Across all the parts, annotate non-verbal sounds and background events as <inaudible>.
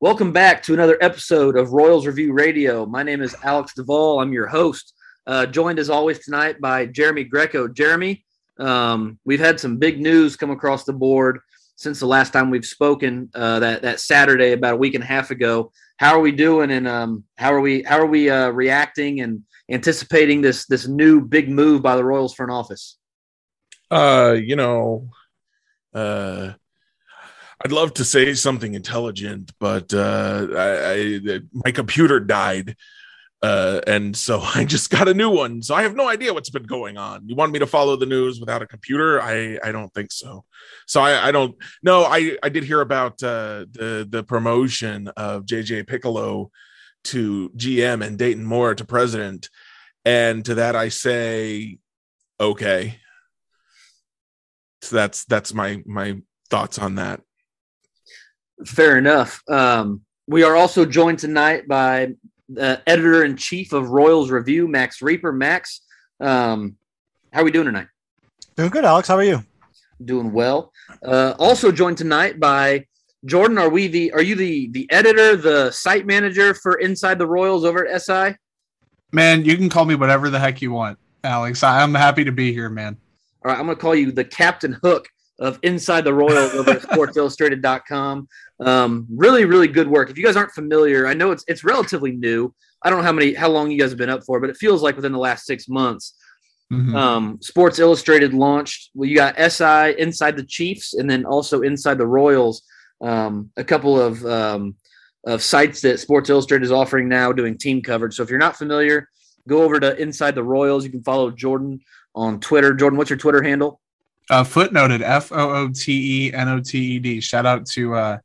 Welcome back to another episode of Royals Review Radio. My name is Alex Duvall. I'm your host. Uh, joined as always tonight by Jeremy Greco. Jeremy, um, we've had some big news come across the board since the last time we've spoken. Uh, that that Saturday, about a week and a half ago. How are we doing? And um, how are we how are we uh, reacting and anticipating this this new big move by the Royals front office? Uh, you know, uh I'd love to say something intelligent, but uh, I, I, my computer died, uh, and so <laughs> I just got a new one. So I have no idea what's been going on. You want me to follow the news without a computer? I I don't think so. So I, I don't. No, I I did hear about uh, the the promotion of JJ Picollo to GM and Dayton Moore to president, and to that I say, okay. So that's that's my my thoughts on that. Fair enough. Um, we are also joined tonight by the editor in chief of Royals Review, Max Rieper. Max, um, how are we doing tonight? Doing good, Alex. How are you? Doing well. Uh, also joined tonight by Jordan. Are we the? Are you the the editor, the site manager for Inside the Royals over at SI? Man, you can call me whatever the heck you want, Alex. I'm happy to be here, man. All right, I'm going to call you the Captain Hook of Inside the Royals over at <laughs> SportsIllustrated.com. Um, really, really good work. If you guys aren't familiar, I know it's it's relatively new. I don't know how many how long you guys have been up for, but it feels like within the last six months. Mm-hmm. Um, Sports Illustrated launched. Well, you got SI inside the Chiefs, and then also inside the Royals. Um, a couple of um, of sites that Sports Illustrated is offering now, doing team coverage. So if you're not familiar, go over to Inside the Royals. You can follow Jordan on Twitter. Jordan, what's your Twitter handle? Uh, footnoted F O O T E N O T E D. Shout out to uh,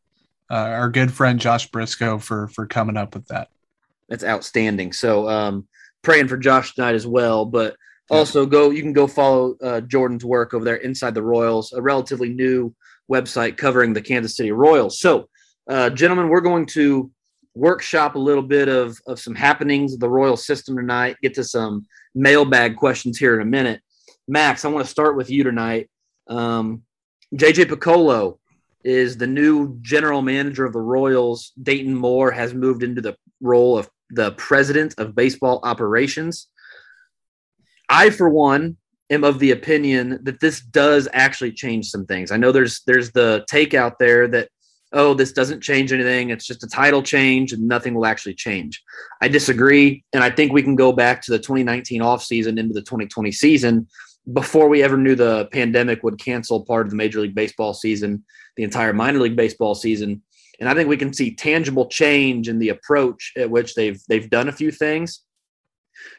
uh, our good friend Josh Briscoe for for coming up with that. That's outstanding. So um, praying for Josh tonight as well, but also go you can go follow uh, Jordan's work over there inside the Royals, a relatively new website covering the Kansas City Royals. So, uh, gentlemen, we're going to workshop a little bit of of some happenings of the Royal system tonight. Get to some mailbag questions here in a minute. Max, I want to start with you tonight. Um, JJ Picollo is the new general manager of the Royals. Dayton Moore has moved into the role of the president of baseball operations. I, for one, am of the opinion that this does actually change some things. I know there's there's the take out there that oh this doesn't change anything. It's just a title change and nothing will actually change. I disagree, and I think we can go back to the 2019 offseason into the 2020 season before we ever knew the pandemic would cancel part of the Major League Baseball season, the entire minor league baseball season. And I think we can see tangible change in the approach at which they've they've done a few things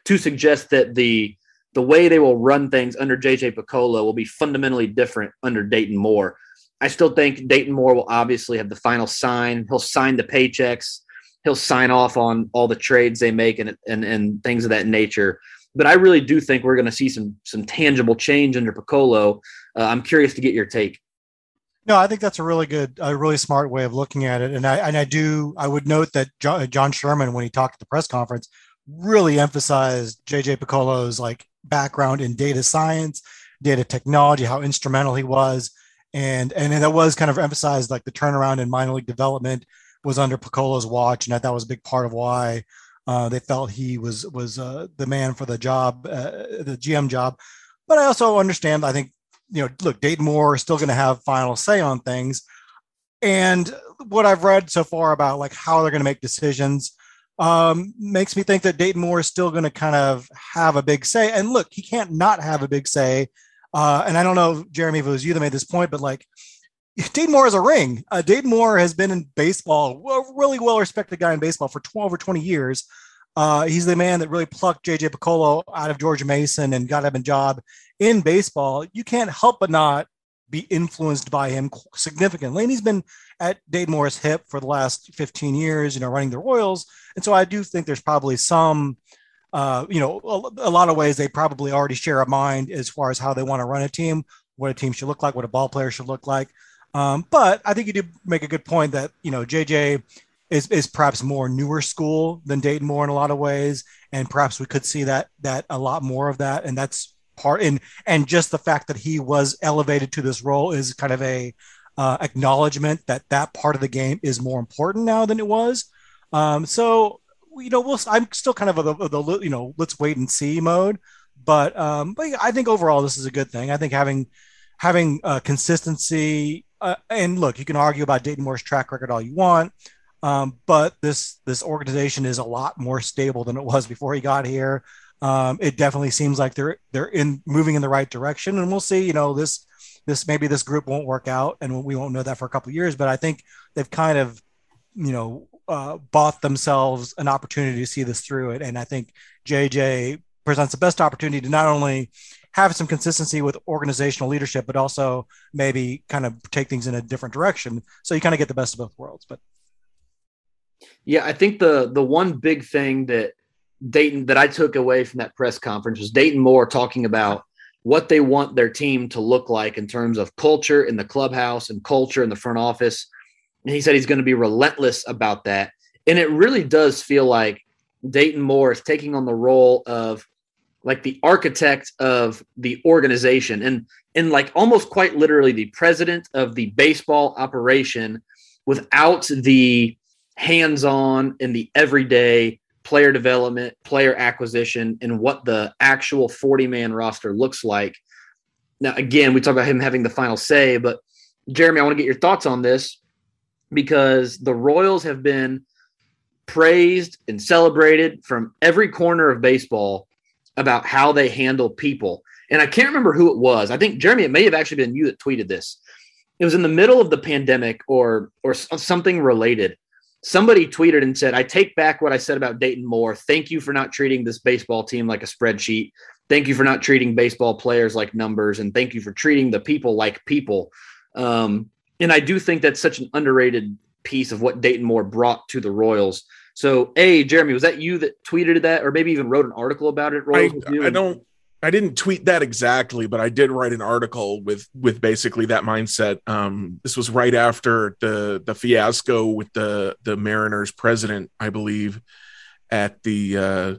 to suggest that the the way they will run things under JJ Picollo will be fundamentally different under Dayton Moore. I still think Dayton Moore will obviously have the final sign. He'll sign the paychecks. He'll sign off on all the trades they make and and, and things of that nature but I really do think we're going to see some some tangible change under Picollo. Uh, I'm curious to get your take. No, I think that's a really good, a really smart way of looking at it. And I and I do, I would note that John, John Sherman, when he talked at the press conference, really emphasized JJ Picollo's like background in data science, data technology, how instrumental he was, and and that was kind of emphasized like the turnaround in minor league development was under Picollo's watch, and that that was a big part of why uh, they felt he was was uh, the man for the job, uh, the GM job. But I also understand. I think you know, look, Dayton Moore is still going to have final say on things. And what I've read so far about like how they're going to make decisions um, makes me think that Dayton Moore is still going to kind of have a big say. And look, he can't not have a big say. Uh, and I don't know, Jeremy, if it was you that made this point, but like <laughs> Dayton Moore is a ring. Uh, Dayton Moore has been in baseball, a really well respected guy in baseball for 12 or 20 years. Uh, he's the man that really plucked JJ Picollo out of George Mason and got him a job in baseball. You can't help but not be influenced by him significantly. And he's been at Dayton Moore's hip for the last 15 years, you know, running the Royals. And so I do think there's probably some, uh, you know, a, a lot of ways they probably already share a mind as far as how they want to run a team, what a team should look like, what a ball player should look like. Um, but I think you do make a good point that you know JJ is is perhaps more newer school than Dayton Moore in a lot of ways, and perhaps we could see that that a lot more of that, and that's part in and just the fact that he was elevated to this role is kind of a uh, acknowledgement that that part of the game is more important now than it was. Um, so you know, we'll, I'm still kind of the, the you know let's wait and see mode, but um, but I think overall this is a good thing. I think having having uh, consistency uh, and look, you can argue about Dayton Moore's track record all you want, um, but this this organization is a lot more stable than it was before he got here. Um, it definitely seems like they're they're in moving in the right direction, and we'll see. You know, this this maybe this group won't work out, and we won't know that for a couple of years. But I think they've kind of you know uh, bought themselves an opportunity to see this through it, and I think JJ presents the best opportunity to not only have some consistency with organizational leadership, but also maybe kind of take things in a different direction. So you kind of get the best of both worlds. But yeah, I think the the one big thing that Dayton that I took away from that press conference was Dayton Moore talking about what they want their team to look like in terms of culture in the clubhouse and culture in the front office. And he said he's going to be relentless about that. And it really does feel like Dayton Moore is taking on the role of like the architect of the organization and and like almost quite literally the president of the baseball operation without the hands-on in the everyday player development, player acquisition, and what the actual 40 man roster looks like. Now, again, we talk about him having the final say, but Jeremy, I want to get your thoughts on this because the Royals have been praised and celebrated from every corner of baseball about how they handle people. And I can't remember who it was. I think Jeremy, it may have actually been you that tweeted this. It was in the middle of the pandemic or or something related. Somebody tweeted and said, "I take back what I said about Dayton Moore. Thank you for not treating this baseball team like a spreadsheet. Thank you for not treating baseball players like numbers, and thank you for treating the people like people." Um, and I do think that's such an underrated piece of what Dayton Moore brought to the Royals so, a Jeremy, was that you that tweeted that, or maybe even wrote an article about it? I, I don't. I didn't tweet that exactly, but I did write an article with with basically that mindset. Um, this was right after the the fiasco with the the Mariners president, I believe, at the uh,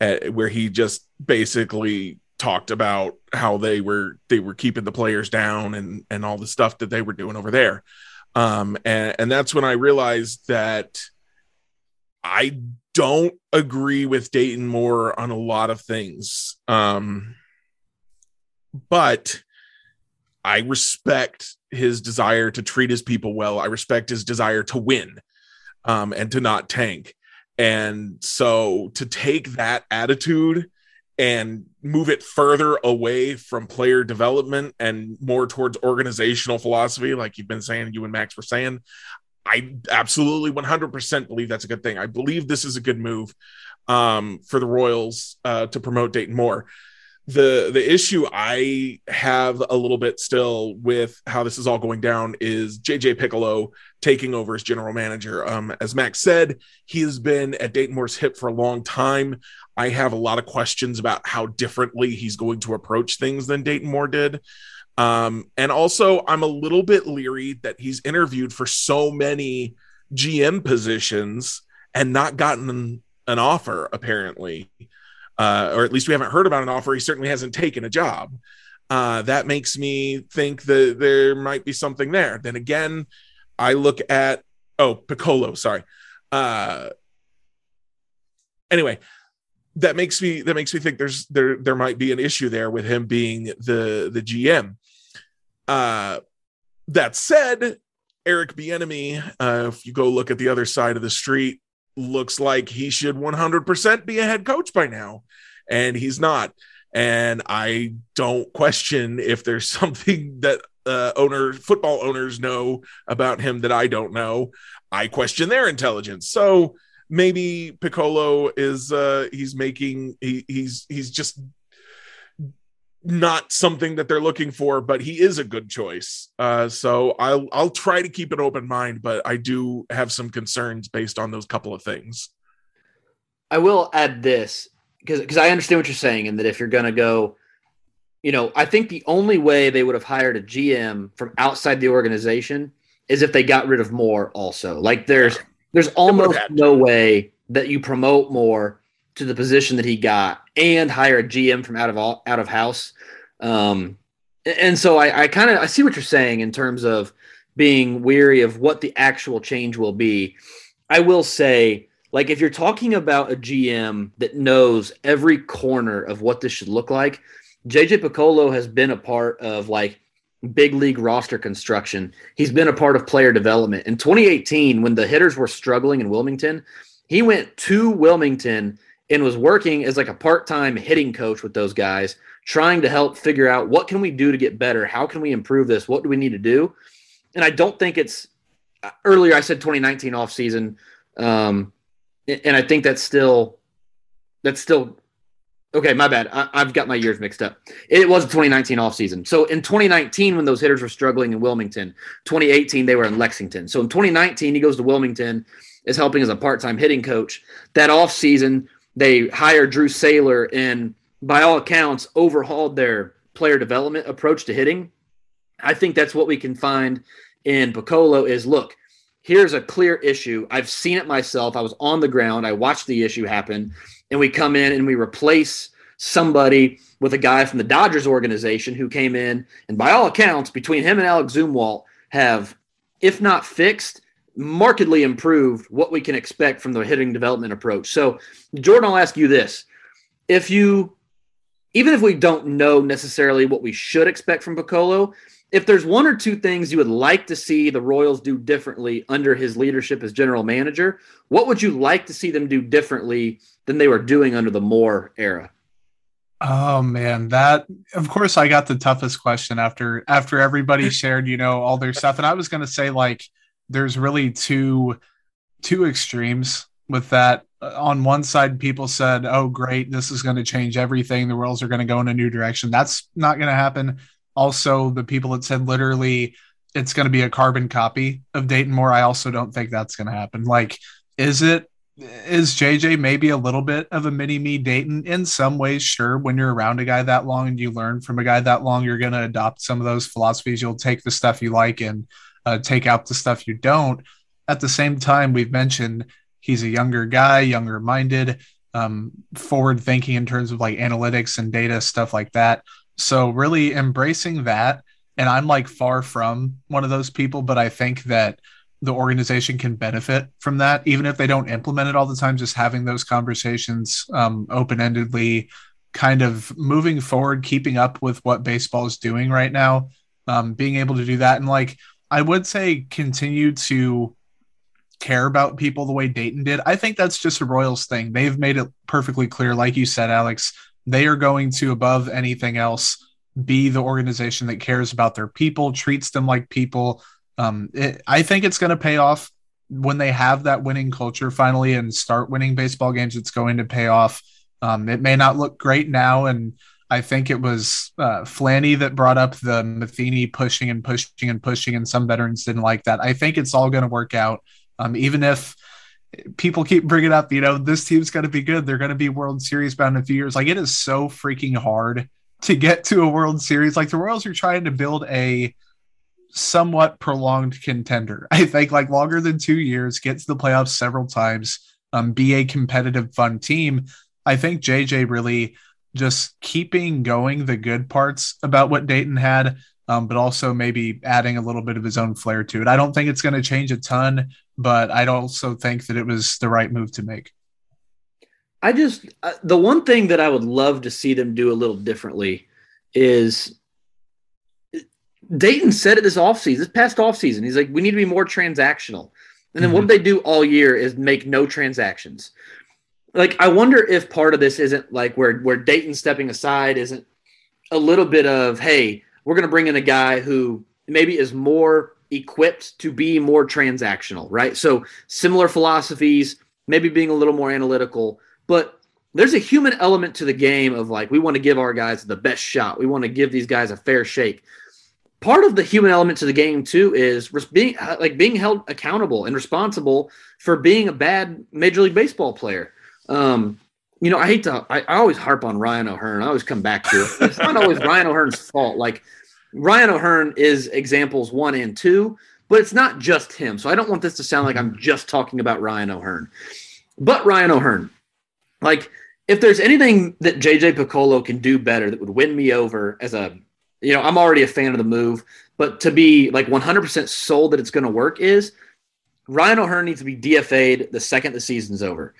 at, where he just basically talked about how they were they were keeping the players down and and all the stuff that they were doing over there. Um, and and that's when I realized that I don't agree with Dayton Moore on a lot of things. Um, but I respect his desire to treat his people well. I respect his desire to win um, and to not tank. And so to take that attitude and move it further away from player development and more towards organizational philosophy, like you've been saying, you and Max were saying, I absolutely 100% believe that's a good thing. I believe this is a good move um, for the Royals uh, to promote Dayton Moore. The the issue I have a little bit still with how this is all going down is JJ Picollo taking over as general manager. Um, as Max said, he has been at Dayton Moore's hip for a long time. I have a lot of questions about how differently he's going to approach things than Dayton Moore did. Um, and also, I'm a little bit leery that he's interviewed for so many GM positions and not gotten an offer, apparently. Uh, or at least we haven't heard about an offer. He certainly hasn't taken a job. Uh, that makes me think that there might be something there. Then again, I look at oh Picollo, sorry. Uh, anyway, that makes me that makes me think there's there there might be an issue there with him being the the GM. Uh, that said, Eric Bieniemy, uh, if you go look at the other side of the street, looks like he should 100% be a head coach by now, and he's not. And I don't question if there's <laughs> something that uh, owner football owners know about him that I don't know. I question their intelligence. So maybe Picollo is uh, he's making he, he's he's just not something that they're looking for, but he is a good choice. Uh, so I'll I'll try to keep an open mind, but I do have some concerns based on those couple of things. I will add this because because I understand what you're saying, and that if you're going to go, you know, I think the only way they would have hired a GM from outside the organization is if they got rid of Moore. Also, like there's there's almost no way that you promote Moore to the position that he got and hire a GM from out of all, out of house. Um, and so I, I kind of I see what you're saying in terms of being weary of what the actual change will be. I will say, like, if you're talking about a GM that knows every corner of what this should look like, JJ Picollo has been a part of like big league roster construction. He's been a part of player development. In 2018, when the hitters were struggling in Wilmington, he went to Wilmington and was working as like a part-time hitting coach with those guys, trying to help figure out what can we do to get better? How can we improve this? What do we need to do? And I don't think it's earlier I said 2019 off season. Um, and I think that's still that's still okay. My bad. I, have got my years mixed up. It was 2019 off season. So in 2019, when those hitters were struggling in Wilmington, 2018 they were in Lexington. So in 2019, he goes to Wilmington, is helping as a part time hitting coach. That off season, they hired Drew Saylor and by all accounts overhauled their player development approach to hitting. I think that's what we can find in Picollo is look, here's a clear issue. I've seen it myself. I was on the ground. I watched the issue happen. And we come in and we replace somebody with a guy from the Dodgers organization who came in and by all accounts, between him and Alec Zumwalt, have, if not fixed, markedly improved what we can expect from the hitting development approach. So, Jordan, I'll ask you this. If you even if we don't know necessarily what we should expect from Picollo, if there's one or two things you would like to see the Royals do differently under his leadership as general manager, what would you like to see them do differently than they were doing under the Moore era? Oh man, that of course I got the toughest question after after everybody <laughs> shared, you know, all their stuff and I was going to say like there's really two two extremes with that. On one side people said, "Oh great, this is going to change everything. The worlds are going to go in a new direction." That's not going to happen also the people that said literally it's going to be a carbon copy of Dayton Moore. I also don't think that's going to happen. Like, is it is JJ maybe a little bit of a mini me Dayton in some ways? Sure. When you're around a guy that long and you learn from a guy that long, you're going to adopt some of those philosophies. You'll take the stuff you like and uh, take out the stuff you don't. At the same time, we've mentioned he's a younger guy, younger minded, um, forward thinking in terms of like analytics and data, stuff like that. So really embracing that. And I'm like far from one of those people, but I think that the organization can benefit from that, even if they don't implement it all the time, just having those conversations um, open endedly, kind of moving forward, keeping up with what baseball is doing right now, um, being able to do that. And like, I would say continue to care about people the way Dayton did. I think that's just a Royals thing. They've made it perfectly clear, like you said, Alex, they are going to, above anything else, be the organization that cares about their people, treats them like people. Um, it, I think it's going to pay off when they have that winning culture finally and start winning baseball games. It's going to pay off. Um, it may not look great now, and I think it was uh, Flanny that brought up the Matheny pushing and pushing and pushing, and some veterans didn't like that. I think it's all going to work out, um, even if people keep bringing up, you know, this team's going to be good. They're going to be World Series bound in a few years. Like it is so freaking hard to get to a World Series. Like the Royals are trying to build a somewhat prolonged contender. <laughs> I think like longer than two years, get to the playoffs several times, um, be a competitive, fun team. I think JJ really just keeping going the good parts about what Dayton had, um, but also maybe adding a little bit of his own flair to it. I don't think it's going to change a ton but I'd also think that it was the right move to make. I just uh, the one thing that I would love to see them do a little differently is Dayton said it this offseason, this past offseason. He's like, we need to be more transactional. And then mm-hmm. what they do all year is make no transactions. Like, I wonder if part of this isn't like where where Dayton stepping aside isn't a little bit of, hey, we're gonna bring in a guy who maybe is more equipped to be more transactional, right? So similar philosophies, maybe being a little more analytical, but there's a human element to the game of like we want to give our guys the best shot. We want to give these guys a fair shake. Part of the human element to the game too is being like being held accountable and responsible for being a bad Major League Baseball player. Um, you know, I hate to. I, I always harp on Ryan O'Hearn. I always come back to it. It's not always Ryan O'Hearn's fault. Like Ryan O'Hearn is examples one and two, but it's not just him. So I don't want this to sound like I'm just talking about Ryan O'Hearn. But Ryan O'Hearn, like if there's anything that JJ Picollo can do better that would win me over as a you know, I'm already a fan of the move, but to be like 100% sold that it's going to work is Ryan O'Hearn needs to be DFA'd the second the season's over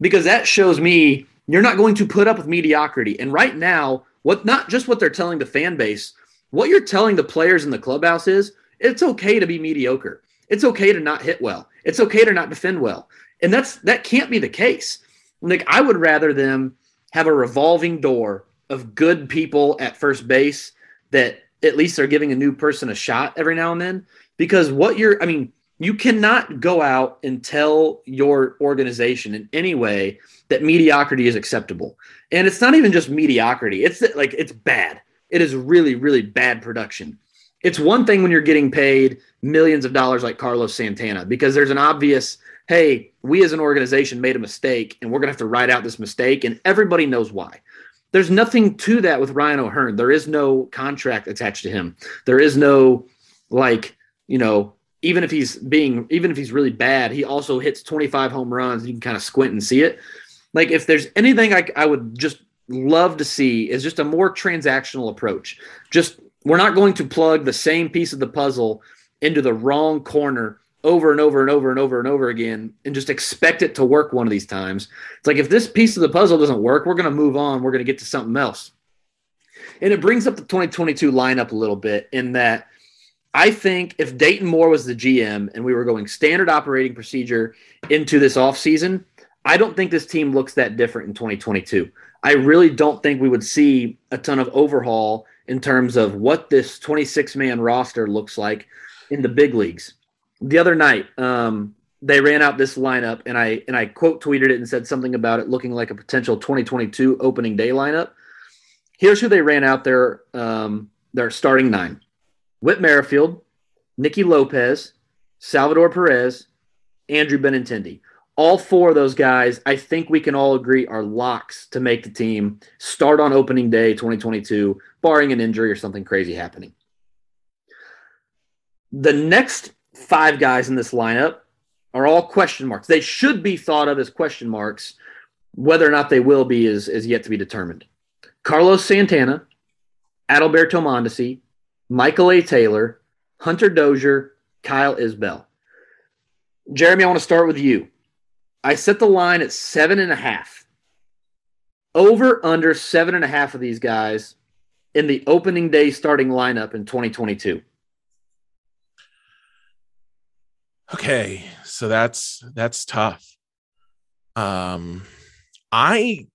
because that shows me you're not going to put up with mediocrity. And right now, what not just what they're telling the fan base, what you're telling the players in the clubhouse is it's okay to be mediocre. It's okay to not hit well. It's okay to not defend well. And that's that can't be the case. Like I would rather them have a revolving door of good people at first base that at least are giving a new person a shot every now and then because what you're I mean, you cannot go out and tell your organization in any way that mediocrity is acceptable. And it's not even just mediocrity. It's like it's bad. It is really really bad production. It's one thing when you're getting paid millions of dollars like Carlos Santana because there's an obvious hey, we as an organization made a mistake and we're going to have to write out this mistake and everybody knows why. There's nothing to that with Ryan O'Hearn. There is no contract attached to him. There is no like, you know, even if he's being even if he's really bad, he also hits 25 home runs. You can kind of squint and see it. Like if there's anything I, I would just love to see is just a more transactional approach. Just we're not going to plug the same piece of the puzzle into the wrong corner over and over and over and over and over again and just expect it to work one of these times. It's like if this piece of the puzzle doesn't work, we're going to move on. We're going to get to something else. And it brings up the 2022 lineup a little bit in that I think if Dayton Moore was the GM and we were going standard operating procedure into this offseason, I don't think this team looks that different in 2022. I really don't think we would see a ton of overhaul in terms of what this 26 man roster looks like in the big leagues the other night, um, they ran out this lineup, and I and I quote tweeted it and said something about it looking like a potential 2022 opening day lineup. Here's who they ran out their um, their starting nine: Whit Merrifield, Nicky Lopez, Salvador Perez, Andrew Benintendi. All four of those guys, I think we can all agree, are locks to make the team start on opening day 2022, barring an injury or something crazy happening. The next five guys in this lineup are all question marks. They should be thought of as question marks. Whether or not they will be is, is yet to be determined. Carlos Santana, Adalberto Mondesi, Michael A. Taylor, Hunter Dozier, Kyle Isbel. Jeremy, I want to start with you. I set the line at seven and a half. Over under seven and a half of these guys in the opening day starting lineup in 2022. Okay, so that's that's tough. Um I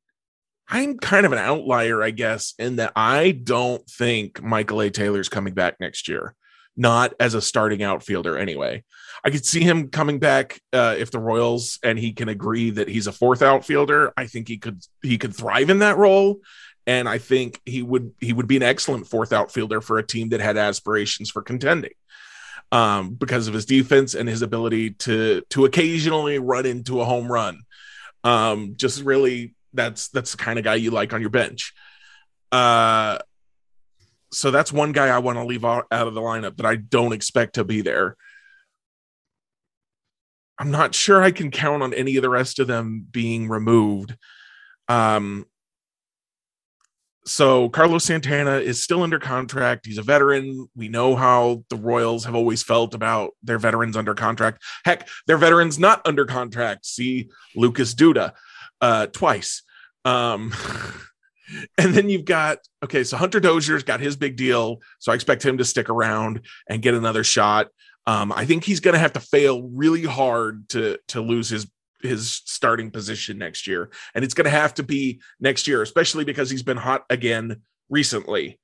I'm kind of an outlier, I guess, in that I don't think Michael A. Taylor's coming back next year. Not as a starting outfielder, anyway. I could see him coming back uh, if the Royals and he can agree that he's a fourth outfielder. I think he could he could thrive in that role, and I think he would he would be an excellent fourth outfielder for a team that had aspirations for contending um, because of his defense and his ability to to occasionally run into a home run. Um, just really, that's that's the kind of guy you like on your bench. Uh, so that's one guy I want to leave out, of the lineup that I don't expect to be there. I'm not sure I can count on any of the rest of them being removed. Um, so Carlos Santana is still under contract. He's a veteran. We know how the Royals have always felt about their veterans under contract. Heck, their veterans not under contract. See Lucas Duda uh, twice. Um, <laughs> <laughs> and then you've got okay, so Hunter Dozier's got his big deal, so I expect him to stick around and get another shot. Um, I think he's going to have to fail really hard to to lose his his starting position next year. And it's going to have to be next year, especially because he's been hot again recently.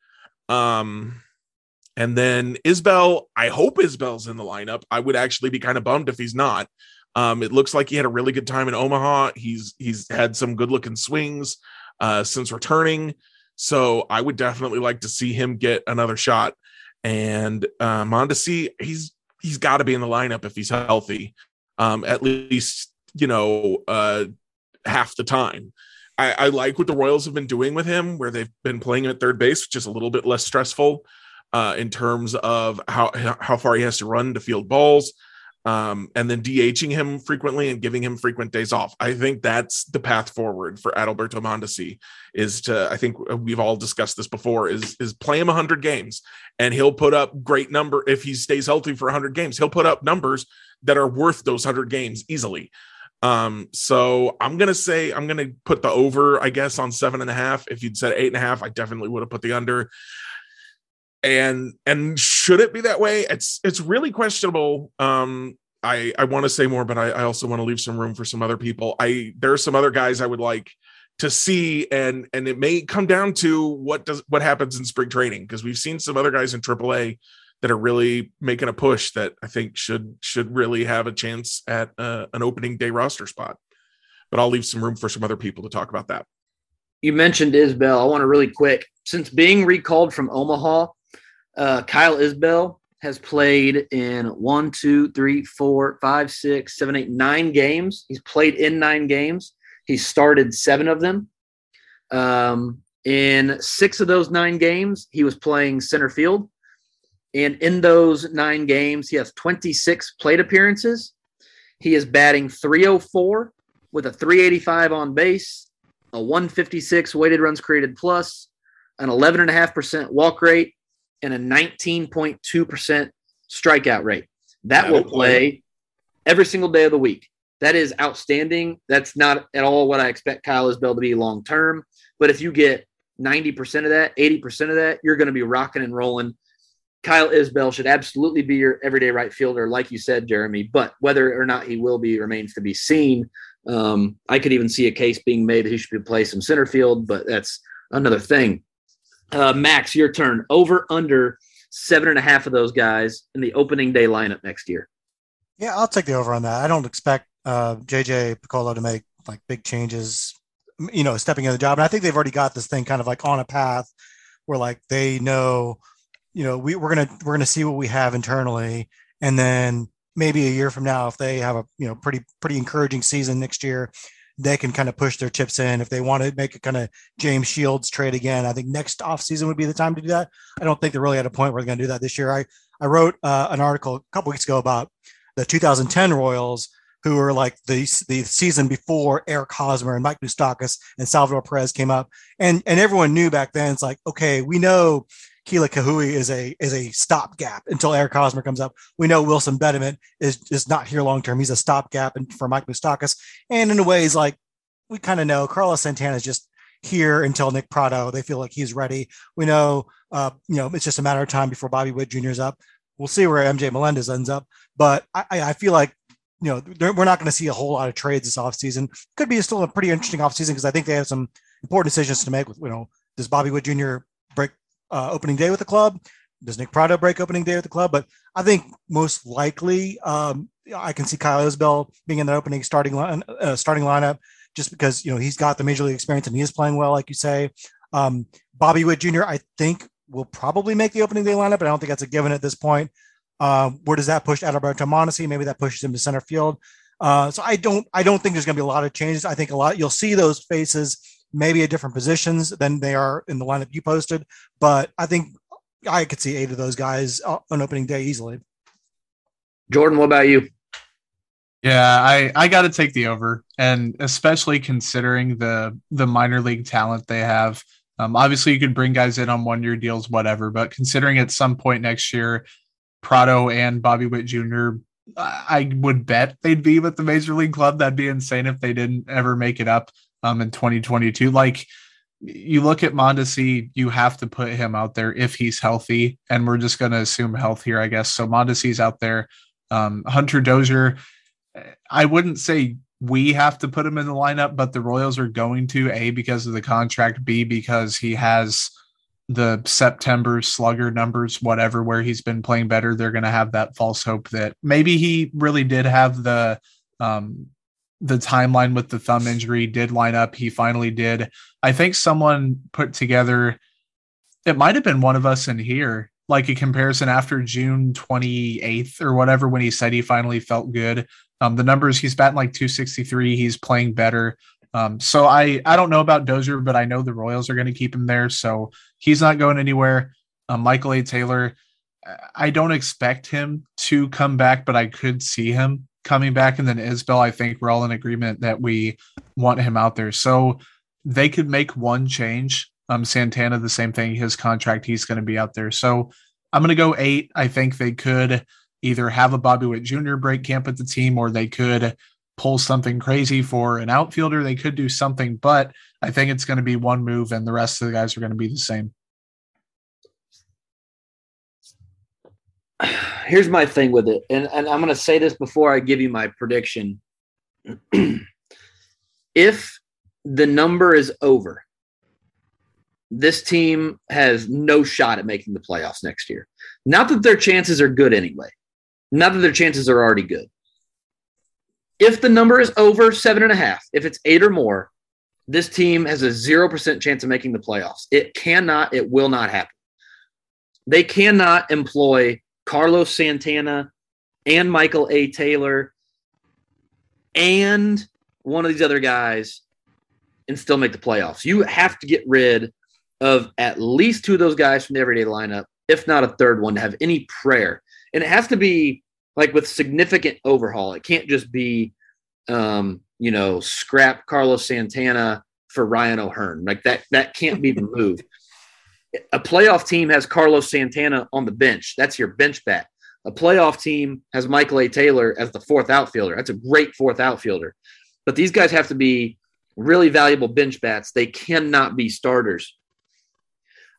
Um, and then Isbel, I hope Isbel's in the lineup. I would actually be kind of bummed if he's not. Um, it looks like he had a really good time in Omaha. He's he's had some good looking swings uh, since returning. So I would definitely like to see him get another shot. And uh, Mondesi, he's he's got to be in the lineup if he's healthy, um, at least you know, uh, half the time. I, I, like what the Royals have been doing with him, where they've been playing him at third base, which is a little bit less stressful uh, in terms of how how far he has to run to field balls. Um, and then DHing him frequently and giving him frequent days off. I think that's the path forward for Adalberto Mondesi is to, I think we've all discussed this before, is, is play him 100 games and he'll put up great number. If he stays healthy for 100 games, he'll put up numbers that are worth those 100 games easily. Um, so I'm gonna say I'm gonna put the over, I guess, on seven and a half. If you'd said eight and a half, I definitely would have put the under and and should it be that way? It's it's really questionable. Um i i want to say more but I, I also want to leave some room for some other people. I there are some other guys i would like to see and and it may come down to what does what happens in spring training because we've seen some other guys in aaa that are really making a push that i think should should really have a chance at uh, an opening day roster spot. But i'll leave some room for some other people to talk about that. You mentioned isbel i want to really quick since being recalled from omaha uh, Kyle Isbel has played in one, two, three, four, five, six, seven, eight, nine games. He's played in nine games. He started seven of them. Um, in six of those nine games, he was playing center field. And in those nine games, he has 26 plate appearances. He is batting 304 with a 385 on base, a 156 weighted runs created plus, an 11.5% walk rate, and a 19.2% strikeout rate. That will play every single day of the week. That is outstanding. That's not at all what I expect Kyle Isbel to be long term. But if you get 90% of that, 80% of that, you're going to be rocking and rolling. Kyle Isbel should absolutely be your everyday right fielder, like you said, Jeremy. But whether or not he will be remains to be seen. Um, I could even see a case being made that he should be play some center field, but that's another thing. Uh, Max, your turn. Over under seven and a half of those guys in the opening day lineup next year. Yeah, I'll take the over on that. I don't expect uh, JJ Picollo to make like big changes, you know, stepping in the job. And I think they've already got this thing kind of like on a path where like they know, you know, we, we're gonna we're gonna see what we have internally, and then maybe a year from now, if they have a you know pretty pretty encouraging season next year, they can kind of push their chips in if they want to make a kind of James Shields trade again. I think next offseason would be the time to do that. I don't think they're really at a point where they're going to do that this year. I I wrote uh, an article a couple weeks ago about the 2010 Royals who were like the the season before Eric Hosmer and Mike Moustakas and Salvador Perez came up, and and everyone knew back then. It's like okay, we know Kila Ka'aihue is a is a stopgap until Eric Hosmer comes up. We know Wilson Betemit is is not here long term. He's a stopgap and for Mike Moustakas. And in a way, he's like we kind of know Carlos Santana is just here until Nick Pratto. They feel like he's ready. We know uh, you know it's just a matter of time before Bobby Witt Jr. is up. We'll see where MJ Melendez ends up, but I, I feel like you know we're not going to see a whole lot of trades this offseason. Could be still a pretty interesting offseason because I think they have some important decisions to make. With you know, does Bobby Witt Jr. uh, opening day with the club? Does Nick Pratto break opening day with the club? But I think most likely, um, I can see Kyle Isbel being in the opening starting line, uh, starting lineup, just because you know he's got the major league experience and he is playing well, like you say. Um, Bobby Witt Jr. I think will probably make the opening day lineup, but I don't think that's a given at this point. Uh, where does that push Adalberto Mondesi? Maybe that pushes him to center field. Uh, so I don't I don't think there's going to be a lot of changes. I think a lot you'll see those faces maybe at different positions than they are in the lineup you posted. But I think I could see eight of those guys on opening day easily. Jordan, what about you? Yeah, I I got to take the over, and especially considering the the minor league talent they have. Um, obviously, you could bring guys in on one year deals, whatever. But considering at some point next year, Pratto and Bobby Witt Jr. I would bet they'd be with the major league club. That'd be insane if they didn't ever make it up um, in 2022. Like you look at Mondesi, you have to put him out there if he's healthy, and we're just going to assume health here, I guess. So Mondesi's out there. Um, Hunter Dozier, I wouldn't say we have to put him in the lineup, but the Royals are going to a because of the contract, b because he has the September slugger numbers, whatever, where he's been playing better. They're going to have that false hope that maybe he really did have the um, the timeline with the thumb <sighs> injury did line up. He finally did. I think someone put together, it might have been one of us in here, like a comparison after June 28th or whatever, when he said he finally felt good. Um, the numbers he's batting like 263, he's playing better. Um, so I I don't know about Dozier, but I know the Royals are going to keep him there, so he's not going anywhere. Um, Michael A. Taylor, I don't expect him to come back, but I could see him coming back. And then Isbel, I think we're all in agreement that we want him out there. So they could make one change. Um, Santana, the same thing. His contract, he's going to be out there. So I'm going to go eight. I think they could either have a Bobby Witt Jr. break camp at the team, or they could pull something crazy for an outfielder. They could do something, but I think it's going to be one move, and the rest of the guys are going to be the same. <sighs> Here's my thing with it, and, and I'm going to say this before I give you my prediction. <clears throat> if the number is over, this team has no shot at making the playoffs next year. Not that their chances are good anyway. Not that their chances are already good. If the number is over seven and a half, if it's eight or more, this team has a 0% chance of making the playoffs. It cannot, it will not happen. They cannot employ Carlos Santana and Michael A. Taylor and one of these other guys and still make the playoffs. You have to get rid of at least two of those guys from the everyday lineup, if not a third one, to have any prayer. And it has to be like with significant overhaul. It can't just be, um, you know, scrap Carlos Santana for Ryan O'Hearn. Like that, that can't be the move. <laughs> A playoff team has Carlos Santana on the bench. That's your bench bat. A playoff team has Michael A. Taylor as the fourth outfielder. That's a great fourth outfielder. But these guys have to be really valuable bench bats. They cannot be starters.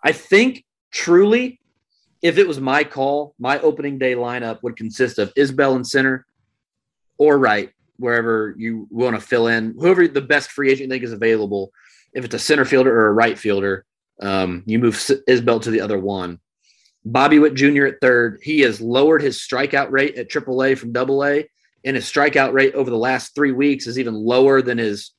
I think truly, if it was my call, my opening day lineup would consist of Isbel in center or right, wherever you want to fill in, whoever the best free agent think is available. If it's a center fielder or a right fielder, um, you move Isbel to the other one. Bobby Witt Jr. at third. He has lowered his strikeout rate at AAA from AA, and his strikeout rate over the last three weeks is even lower than his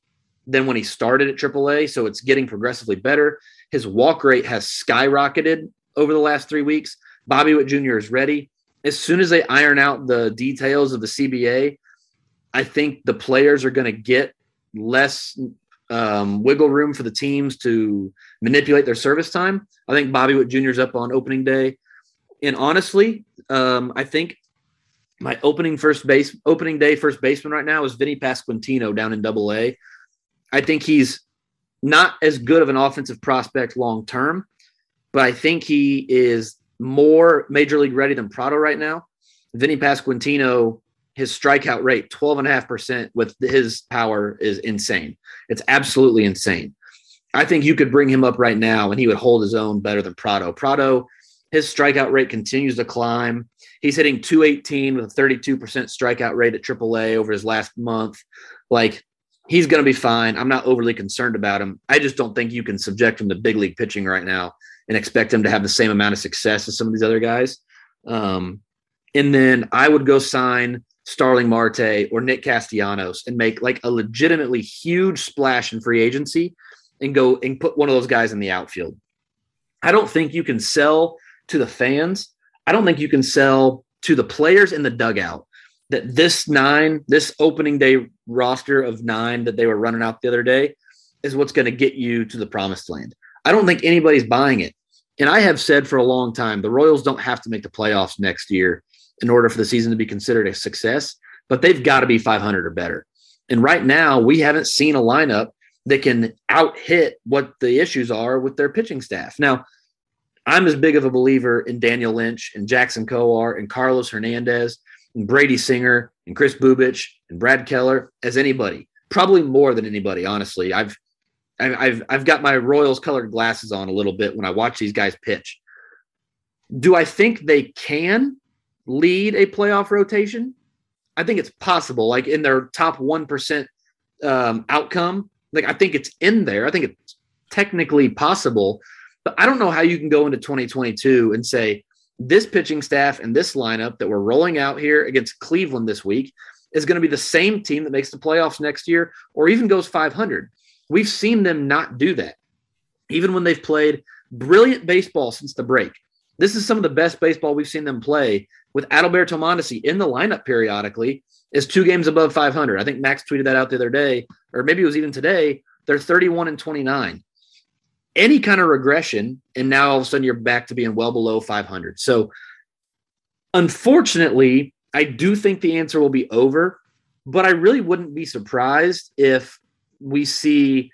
than when he started at AAA. So it's getting progressively better. His walk rate has skyrocketed over the last three weeks. Bobby Witt Jr. is ready. As soon as they iron out the details of the CBA, I think the players are going to get less um, wiggle room for the teams to manipulate their service time. I think Bobby Witt Jr. is up on opening day. And honestly, um, I think my opening first base, opening day first baseman right now is Vinnie Pasquantino down in Double A. I think he's not as good of an offensive prospect long term, but I think he is more major league ready than Pratto right now. Vinnie Pasquantino, his strikeout rate, 12.5% with his power is insane. It's absolutely insane. I think you could bring him up right now and he would hold his own better than Pratto. Pratto, his strikeout rate continues to climb. He's hitting 218 with a 32% strikeout rate at AAA over his last month. Like he's going to be fine. I'm not overly concerned about him. I just don't think you can subject him to big league pitching right now and expect him to have the same amount of success as some of these other guys. Um, and then I would go sign Starling Marte or Nick Castellanos and make like a legitimately huge splash in free agency and go and put one of those guys in the outfield. I don't think you can sell to the fans. I don't think you can sell to the players in the dugout that this nine, this opening day roster of nine that they were running out the other day is what's going to get you to the promised land. I don't think anybody's buying it. And I have said for a long time the Royals don't have to make the playoffs next year in order for the season to be considered a success, but they've got to be 500 or better. And right now, we haven't seen a lineup that can out hit what the issues are with their pitching staff. Now, I'm as big of a believer in Daniel Lynch and Jackson Kowar and Carlos Hernandez and Brady Singer and Kris Bubic and Brad Keller as anybody. Probably more than anybody, honestly. I've I've I've got my Royals colored glasses on a little bit when I watch these guys pitch. Do I think they can lead a playoff rotation? I think it's possible. Like in their top one percent um, outcome, like I think it's in there. I think it's technically possible, but I don't know how you can go into 2022 and say this pitching staff and this lineup that we're rolling out here against Cleveland this week is going to be the same team that makes the playoffs next year or even goes 500. We've seen them not do that, even when they've played brilliant baseball since the break. This is some of the best baseball we've seen them play with Adalberto Mondesi in the lineup periodically is two games above 500. I think Max tweeted that out the other day, or maybe it was even today. They're 31 and 29 any kind of regression, and now all of a sudden you're back to being well below 500. So Unfortunately, I do think the answer will be over, but I really wouldn't be surprised if we see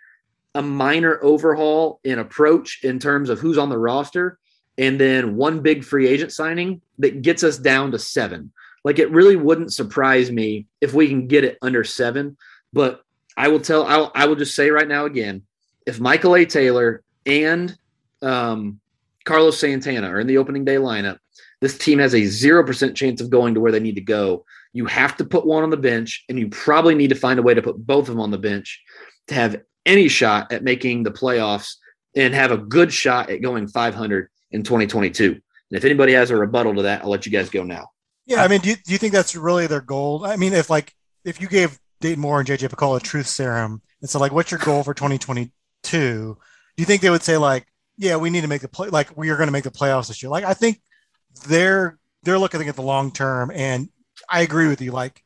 a minor overhaul in approach in terms of who's on the roster and then one big free agent signing that gets us down to seven. Like it really wouldn't surprise me if we can get it under seven. But I will tell, I'll, I will just say right now again, if Michael A. Taylor and um, Carlos Santana are in the opening day lineup, this team has a 0% chance of going to where they need to go. You have to put one on the bench, and you probably need to find a way to put both of them on the bench to have any shot at making the playoffs and have a good shot at going 500 in 2022. And if anybody has a rebuttal to that, I'll let you guys go now. Yeah, I mean, do you, do you think that's really their goal? I mean, if like if you gave Dayton Moore and JJ Picollo a truth serum, and so like, what's your goal for 2022? Do you think they would say like, yeah, we need to make the play, like we are going to make the playoffs this year? Like, I think they're they're looking at the long term, and I agree with you. Like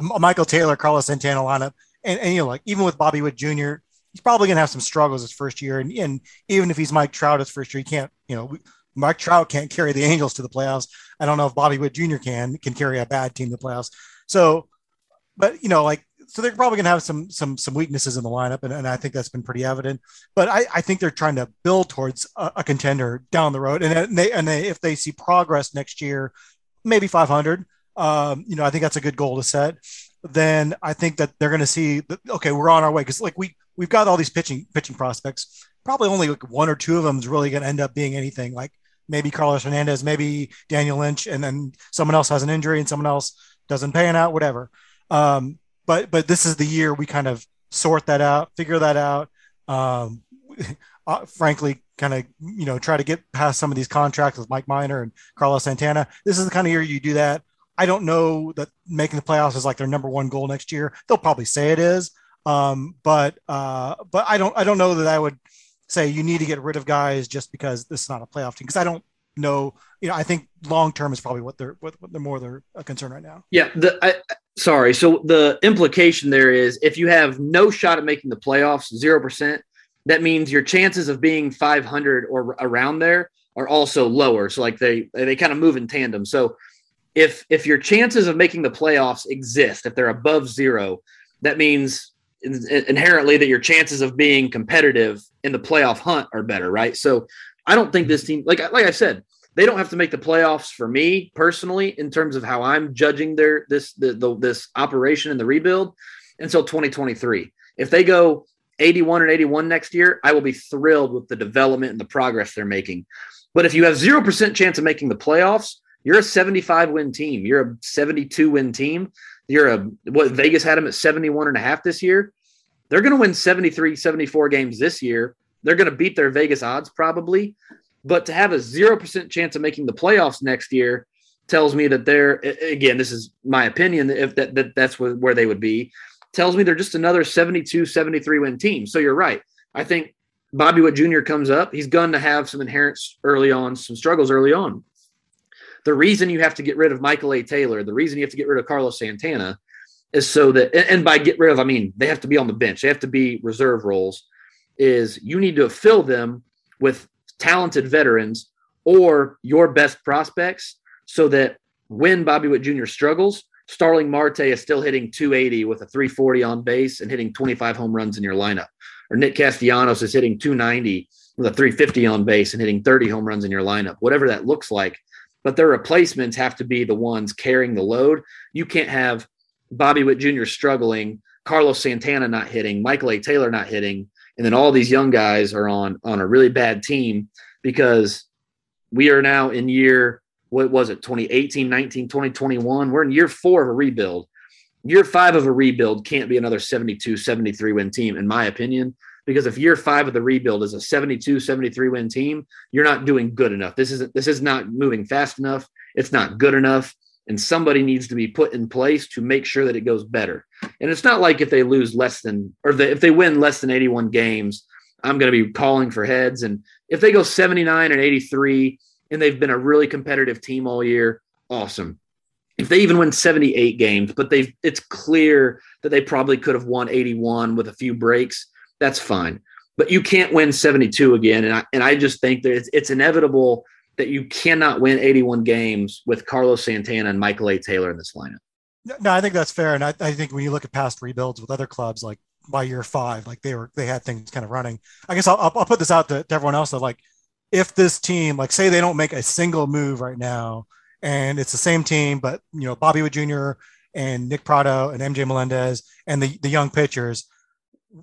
Michael Taylor, Carlos Santana lineup, and, and you know, like even with Bobby Witt Jr., he's probably going to have some struggles his first year, and, and even if he's Mike Trout his first year, he can't. You know, Mike Trout can't carry the Angels to the playoffs. I don't know if Bobby Witt Jr. can can carry a bad team to the playoffs. So, but you know, like so they're probably going to have some some some weaknesses in the lineup, and, and I think that's been pretty evident. But I, I think they're trying to build towards a, a contender down the road, and they and they if they see progress next year, maybe 500. Um, you know, I think that's a good goal to set. Then I think that they're going to see that okay, we're on our way because like we we've got all these pitching pitching prospects. Probably only like one or two of them is really going to end up being anything. Like maybe Carlos Hernandez, maybe Daniel Lynch, and then someone else has an injury and someone else doesn't pan out, whatever. Um, but but this is the year we kind of sort that out, figure that out. Um, <laughs> uh, frankly, kind of you know try to get past some of these contracts with Mike Minor and Carlos Santana. This is the kind of year you do that. I don't know that making the playoffs is like their number one goal next year. They'll probably say it is, um, but uh, but I don't I don't know that I would say you need to get rid of guys just because this is not a playoff team because I don't know. You know, I think long term is probably what they're what, what they're more their concern right now. Yeah, the I, sorry. So the implication there is if you have no shot at making the playoffs, zero percent, that means your chances of being 500 or around there are also lower. So like they they kind of move in tandem. So if if your chances of making the playoffs exist, if they're above zero, that means inherently that your chances of being competitive in the playoff hunt are better, right? So I don't think this mm-hmm. team, like like I said, they don't have to make the playoffs for me personally in terms of how I'm judging their this the, the this operation and the rebuild until 2023. If they go 81 and 81 next year, I will be thrilled with the development and the progress they're making. But if you have 0% chance of making the playoffs, you're a 75 win team. You're a 72 win team. You're a what Vegas had them at 71 and a half this year. They're going to win 73, 74 games this year. They're going to beat their Vegas odds probably. But to have a 0% chance of making the playoffs next year tells me that they're, again, this is my opinion, if that, that that's where they would be, tells me they're just another 72, 73 win team. So you're right. I think Bobby Witt Jr. comes up. He's going to have some inherents early on, some struggles early on. The reason you have to get rid of Michael A. Taylor, the reason you have to get rid of Carlos Santana is so that, and by get rid of, I mean, they have to be on the bench, they have to be reserve roles, is you need to fill them with talented veterans or your best prospects so that when Bobby Witt Jr. struggles, Starling Marte is still hitting 280 with a 340 on base and hitting 25 home runs in your lineup. Or Nick Castellanos is hitting 290 with a 350 on base and hitting 30 home runs in your lineup, whatever that looks like. But their replacements have to be the ones carrying the load. You can't have Bobby Witt Jr. struggling, Carlos Santana not hitting, Michael A. Taylor not hitting, and then all these young guys are on on a really bad team because we are now in year what was it 2018 19 2021 we're in year four of a rebuild year five of a rebuild can't be another 72 73 win team in my opinion because if year five of the rebuild is a 72 73 win team you're not doing good enough this isn't this is not moving fast enough it's not good enough and somebody needs to be put in place to make sure that it goes better. And it's not like if they lose less than or the, if they win less than 81 games, I'm going to be calling for heads. And if they go 79 and 83 and they've been a really competitive team all year, awesome. If they even win 78 games, but they've it's clear that they probably could have won 81 with a few breaks, that's fine. But you can't win 72 again. And I and I just think that it's, it's inevitable that you cannot win 81 games with Carlos Santana and Michael A. Taylor in this lineup. No, I think that's fair, and I, I think when you look at past rebuilds with other clubs, like by year five, like they were they had things kind of running. I guess I'll, I'll put this out to, to everyone else that like if this team, like say they don't make a single move right now, and it's the same team, but you know Bobby Witt Jr. and Nick Pratto and MJ Melendez and the the young pitchers,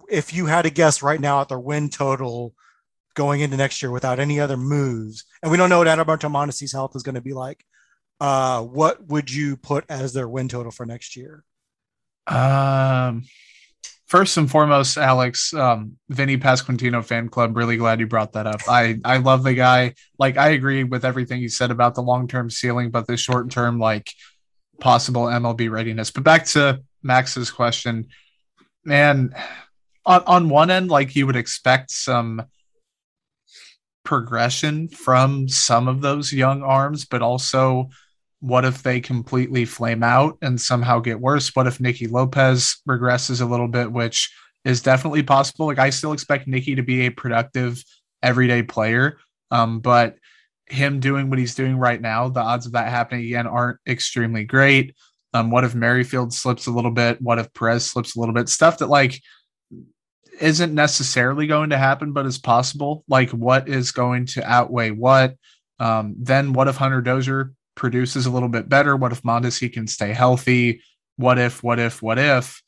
if you had to guess right now at their win total going into next year without any other moves, and we don't know what Adalberto Mondesi's health is going to be like, uh, what would you put as their win total for next year? Um, first and foremost, Alex, um, Vinnie Pasquantino fan club. Really glad you brought that up. I I love the guy. Like I agree with everything you said about the long term ceiling, but the short term like possible MLB readiness. But back to Max's question, man. On on one end, like you would expect some progression from some of those young arms, but also what if they completely flame out and somehow get worse? What if Nicky Lopez regresses a little bit, which is definitely possible? Like I still expect Nicky to be a productive everyday player. Um, but him doing what he's doing right now, the odds of that happening again aren't extremely great. Um, what if Merrifield slips a little bit? What if Perez slips a little bit? Stuff that like isn't necessarily going to happen, but is possible. Like what is going to outweigh what? Um, then what if Hunter Dozier produces a little bit better? What if Mondesi can stay healthy? What if, what if, what if?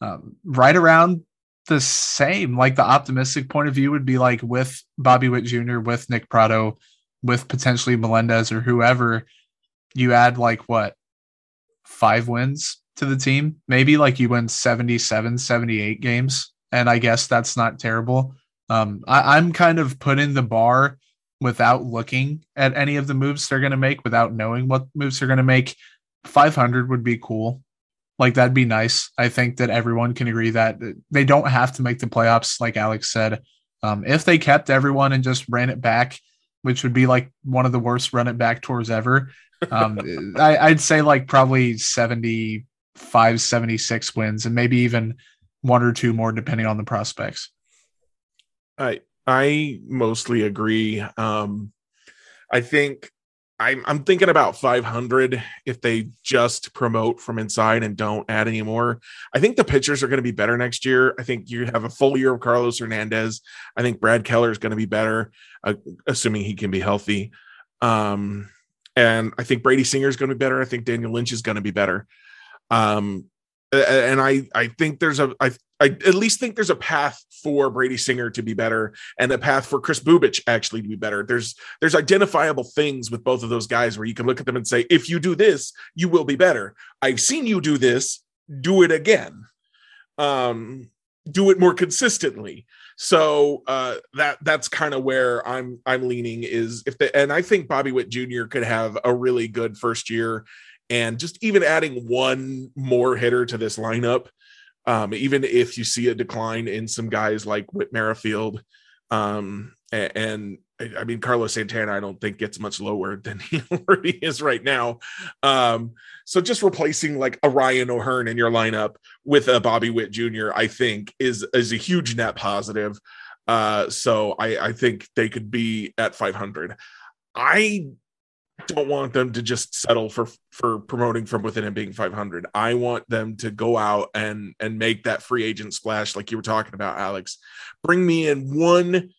Um, right around the same, like the optimistic point of view would be like with Bobby Witt Jr., with Nick Pratto, with potentially Melendez or whoever, you add like what, five wins to the team? Maybe like you win 77, 78 games. And I guess that's not terrible. Um, I, I'm kind of putting the bar without looking at any of the moves they're going to make, without knowing what moves they're going to make, 500 would be cool. Like that'd be nice. I think that everyone can agree that they don't have to make the playoffs, like Alex said. Um, if they kept everyone and just ran it back, which would be like one of the worst run it back tours ever, um, <laughs> I, I'd say like probably 75, 76 wins, and maybe even one or two more depending on the prospects. I I mostly agree. Um, I think I'm, I'm thinking about 500 if they just promote from inside and don't add any more. I think the pitchers are going to be better next year. I think you have a full year of Carlos Hernandez. I think Brad Keller is going to be better, uh, assuming he can be healthy. Um, and I think Brady Singer is going to be better. I think Daniel Lynch is going to be better. Um, and I I think there's a I I at least think there's a path for Brady Singer to be better and a path for Kris Bubic actually to be better. There's there's identifiable things with both of those guys where you can look at them and say, if you do this, you will be better. I've seen you do this, do it again. Um, do it more consistently. So uh, that that's kind of where I'm I'm leaning is if the and I think Bobby Witt Jr. could have a really good first year and just even adding one more hitter to this lineup, um, even if you see a decline in some guys like Whit Merrifield, um, and, and, I mean Carlos Santana, I don't think gets much lower <laughs> than he already is right now. Um, so just replacing like a Ryan O'Hearn in your lineup with a Bobby Witt Jr., I think is is a huge net positive. Uh, so I, I think they could be at 500. I don't want them to just settle for for promoting from within and being 500 i want them to go out and and make that free agent splash like you were talking about alex. Bring me in one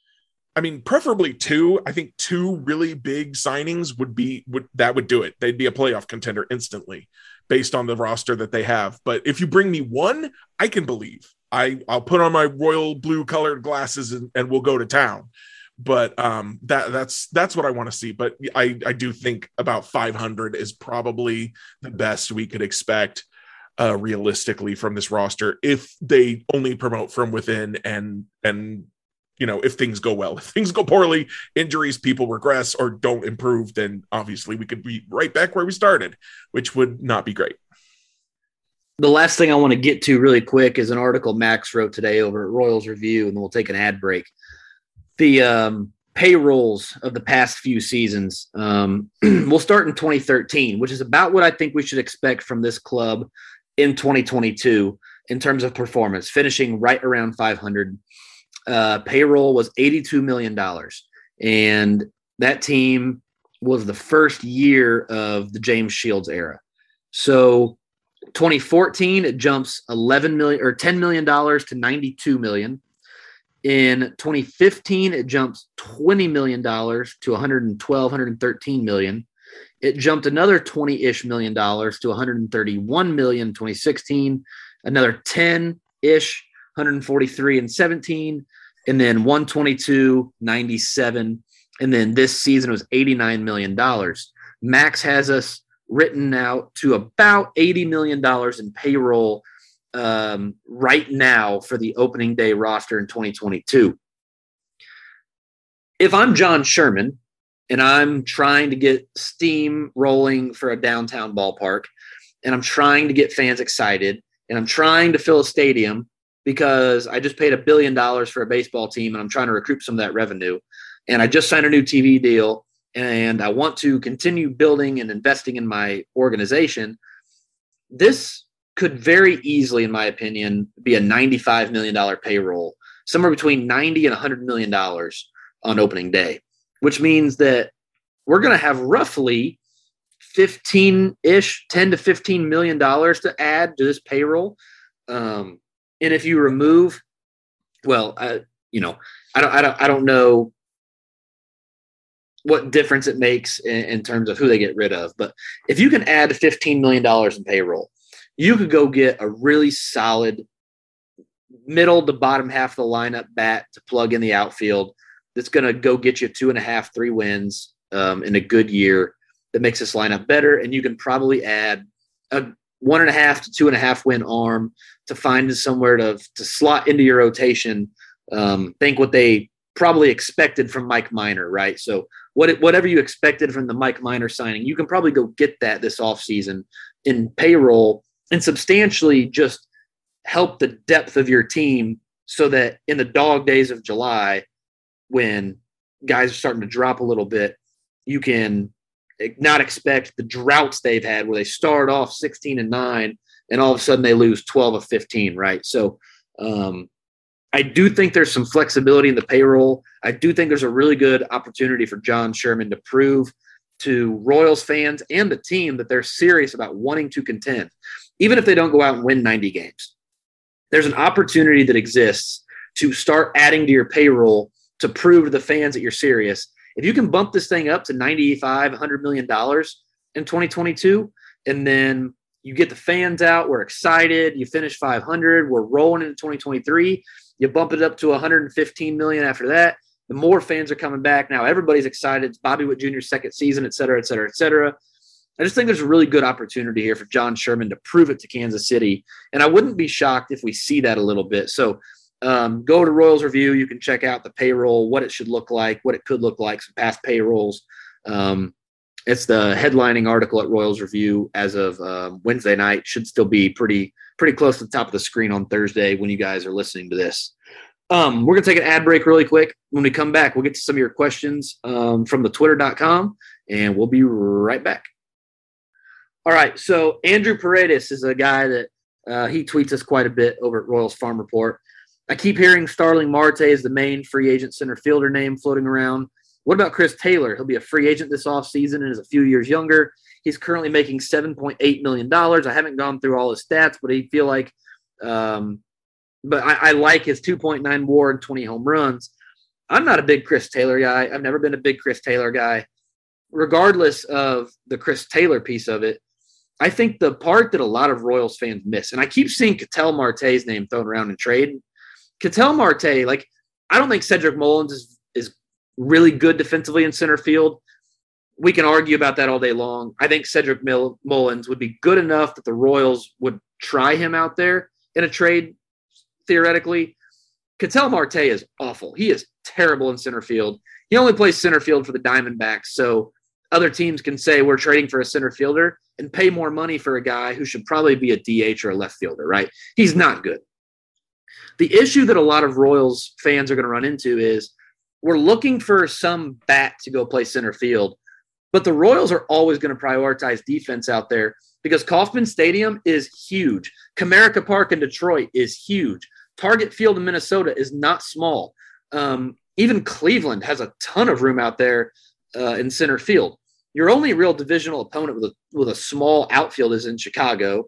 i mean preferably two. I think two really big signings would be would that would do it. They'd be a playoff contender instantly based on the roster that they have. But if you bring me one i can believe. I i'll put on my royal blue colored glasses and, and we'll go to town but um that that's that's what i want to see but i i do think about 500 is probably the best we could expect uh realistically from this roster if they only promote from within and and you know if things go well. <laughs> If things go poorly injuries people regress or don't improve then obviously we could be right back where we started which would not be great. The last thing i want to get to really quick is an article max wrote today over at royals review and then we'll take an ad break the um, payrolls of the past few seasons. Um, <clears throat> we'll start in 2013, which is about what I think we should expect from this club in 2022 in terms of performance, finishing right around 500. Uh, payroll was $82 million. And that team was the first year of the James Shields era. So 2014, it jumps 11 million or 10 million dollars to 92 million. In 2015, it jumps 20 million dollars to 112, 113 million. It jumped another 20-ish million dollars to 131 million in 2016, another 10-ish, 143 and 17, and then 122, 97, and then this season was 89 million dollars. Max has us written out to about $80 million in payroll um, right now for the opening day roster in 2022. If I'm John Sherman and I'm trying to get steam rolling for a downtown ballpark and I'm trying to get fans excited and I'm trying to fill a stadium because I just paid a billion dollars for a baseball team and I'm trying to recoup some of that revenue and I just signed a new TV deal and I want to continue building and investing in my organization, this could very easily, in my opinion, be a $95 million payroll, somewhere between 90 and $100 million on opening day, which means that we're going to have roughly 15 ish, 10 to 15 million dollars to add to this payroll. Um, and if you remove, well, I, you know, I don't, I don't, I don't know what difference it makes in, in, terms of who they get rid of. But if you can add $15 million in payroll, you could go get a really solid middle to bottom half of the lineup bat to plug in the outfield that's going to go get you two and a half, three wins um, in a good year that makes this lineup better. And you can probably add a one and a half to two and a half win arm to find somewhere to, to slot into your rotation. Um, think what they probably expected from Mike Minor, right? So what whatever you expected from the Mike Minor signing, you can probably go get that this offseason in payroll and substantially just help the depth of your team so that in the dog days of July, when guys are starting to drop a little bit, you can not expect the droughts they've had where they start off 16 and 9 and all of a sudden they lose 12 of 15, right? So um, I do think there's some flexibility in the payroll. I do think there's a really good opportunity for John Sherman to prove to Royals fans and the team that they're serious about wanting to contend, even if they don't go out and win 90 games. There's an opportunity that exists to start adding to your payroll to prove to the fans that you're serious. If you can bump this thing up to 95, 100 million dollars in 2022, and then you get the fans out, we're excited, you finish 500, we're rolling into 2023 you bump it up to 115 million after that. The more fans are coming back now. Everybody's excited. It's Bobby Witt Jr.'s second season, et cetera, et cetera, et cetera. I just think there's a really good opportunity here for John Sherman to prove it to Kansas City. And I wouldn't be shocked if we see that a little bit. So um, go to Royals Review. You can check out the payroll, what it should look like, what it could look like, some past payrolls. Um, it's the headlining article at Royals Review as of um, Wednesday night. Should still be pretty pretty close to the top of the screen on Thursday when you guys are listening to this. Um, we're gonna take an ad break really quick. When we come back, we'll get to some of your questions um, from the Twitter.com, and we'll be right back. All right. So Andrew Paredes is a guy that uh, he tweets us quite a bit over at Royals Farm Report. I keep hearing Starling Marte is the main free agent center fielder name floating around. What about Chris Taylor? He'll be a free agent this offseason and is a few years younger. He's currently making $7.8 million. I haven't gone through all his stats, but I feel like, um, but I, I like his 2.9 WAR and 20 home runs. I'm not a big Chris Taylor guy. I've never been a big Chris Taylor guy. Regardless of the Chris Taylor piece of it, I think the part that a lot of Royals fans miss, and I keep seeing Ketel Marte's name thrown around in trade. Ketel Marte, like, I don't think Cedric Mullins is, is really good defensively in center field. We can argue about that all day long. I think Cedric Mullins would be good enough that the Royals would try him out there in a trade, theoretically. Ketel Marte is awful. He is terrible in center field. He only plays center field for the Diamondbacks. So other teams can say we're trading for a center fielder and pay more money for a guy who should probably be a DH or a left fielder, right? He's not good. The issue that a lot of Royals fans are going to run into is we're looking for some bat to go play center field, but the Royals are always going to prioritize defense out there because Kauffman Stadium is huge. Comerica Park in Detroit is huge. Target Field in Minnesota is not small. Um, even Cleveland has a ton of room out there uh, in center field. Your only real divisional opponent with a with a small outfield is in Chicago.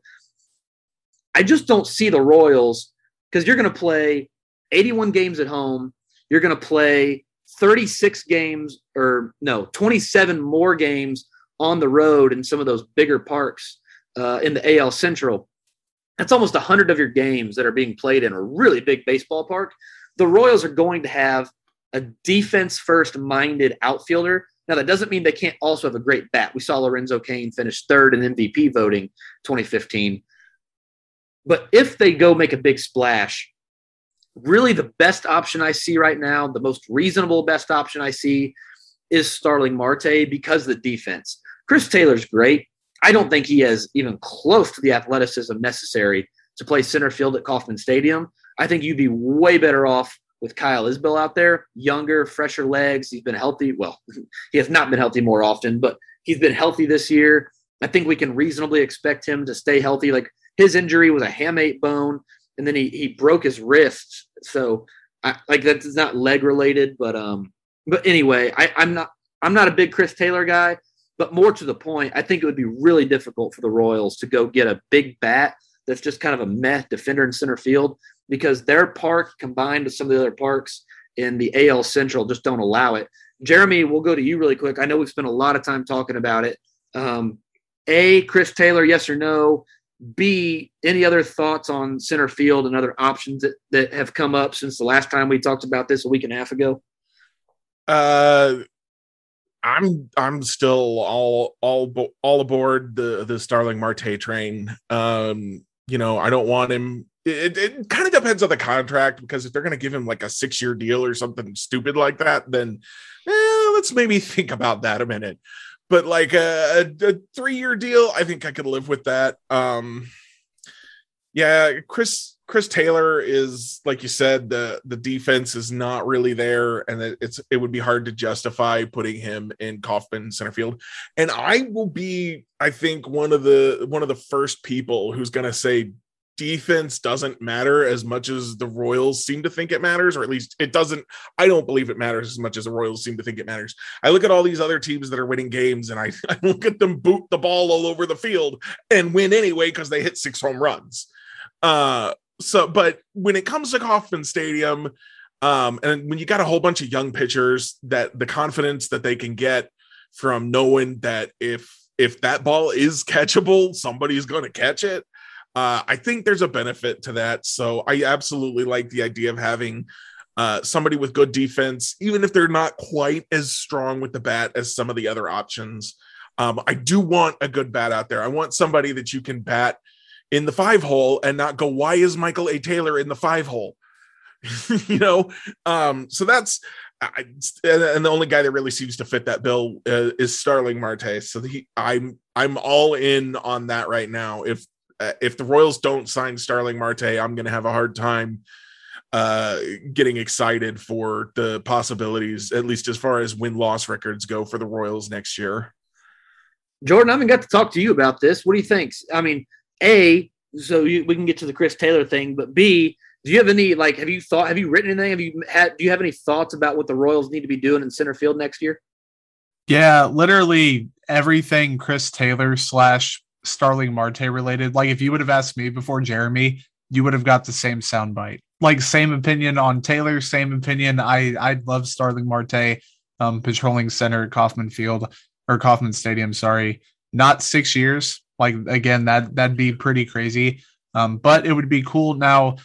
I just don't see the Royals because you're going to play 81 games at home. You're going to play 36 games or no, 27 more games on the road in some of those bigger parks uh, in the AL Central. That's almost 100 of your games that are being played in a really big baseball park. The Royals are going to have a defense first minded outfielder. Now, that doesn't mean they can't also have a great bat. We saw Lorenzo Cain finish third in MVP voting 2015. But if they go make a big splash, really the best option I see right now, the most reasonable best option I see is Starling Marte because of the defense. Chris Taylor's great. I don't think he has even close to the athleticism necessary to play center field at Kauffman Stadium. I think you'd be way better off with Kyle Isbel out there, younger, fresher legs. He's been healthy. Well, <laughs> he has not been healthy more often, but he's been healthy this year. I think we can reasonably expect him to stay healthy. Like his injury was a hamate bone, and then he he broke his wrist. So I, like that's not leg related, but um, but anyway, I, I'm not I'm not a big Chris Taylor guy, but more to the point, I think it would be really difficult for the Royals to go get a big bat that's just kind of a meh defender in center field because their park combined with some of the other parks in the AL Central just don't allow it. Jeremy, we'll go to you really quick. I know we've spent a lot of time talking about it. Um, a, Chris Taylor, yes or no? B, any other thoughts on center field and other options that, that have come up since the last time we talked about this a week and a half ago? Uh, I'm I'm still all all all aboard the the Starling Marte train. Um, you know, I don't want him. It, it kind of depends on the contract because if they're going to give him like a six year deal or something stupid like that, then eh, let's maybe <laughs> think about that a minute but like a, a, a three year deal, I think I could live with that. Um, yeah, Chris Chris Taylor is like you said the the defense is not really there, and it's it would be hard to justify putting him in Kauffman center field. And I will be, I think, one of the one of the first people who's going to say defense doesn't matter as much as the Royals seem to think it matters, or at least it doesn't. I don't believe it matters as much as the Royals seem to think it matters. I look at all these other teams that are winning games and I, <laughs> I look at them boot the ball all over the field and win anyway because they hit six home runs. Uh, so, but when it comes to Kauffman Stadium, um, and when you got a whole bunch of young pitchers, that the confidence that they can get from knowing that if if that ball is catchable, somebody's going to catch it uh, I think there's a benefit to that. So I absolutely like the idea of having uh, somebody with good defense, even if they're not quite as strong with the bat as some of the other options. Um, I do want a good bat out there. I want somebody that you can bat in the five hole and not go, why is Michael A. Taylor in the five hole? <laughs> you know, um, so that's I, and the only guy that really seems to fit that bill uh, is Starling Marte. So he, I'm I'm all in on that right now. If uh, if the Royals don't sign Starling Marte, I'm going to have a hard time uh, getting excited for the possibilities, at least as far as win loss records go for the Royals next year. Jordan, I haven't got to talk to you about this. What do you think? I mean, A, so you, we can get to the Chris Taylor thing, but B, do you have any like have you thought have you written anything? Have you had do you have any thoughts about what the Royals need to be doing in center field next year? Yeah, literally everything Chris Taylor slash Starling Marte related. Like if you would have asked me before Jeremy, you would have got the same soundbite. Like same opinion on Taylor, same opinion. I I love Starling Marte, um, patrolling center at Kauffman Field or Kauffman Stadium. Sorry, not six years. Like again, that that'd be pretty crazy. Um, but it would be cool now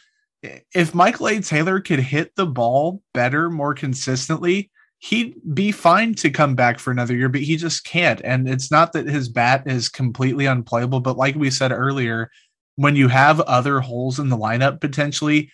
if Michael A. Taylor could hit the ball better, more consistently he'd be fine to come back for another year, but he just can't. And it's not that his bat is completely unplayable, but like we said earlier, when you have other holes in the lineup potentially,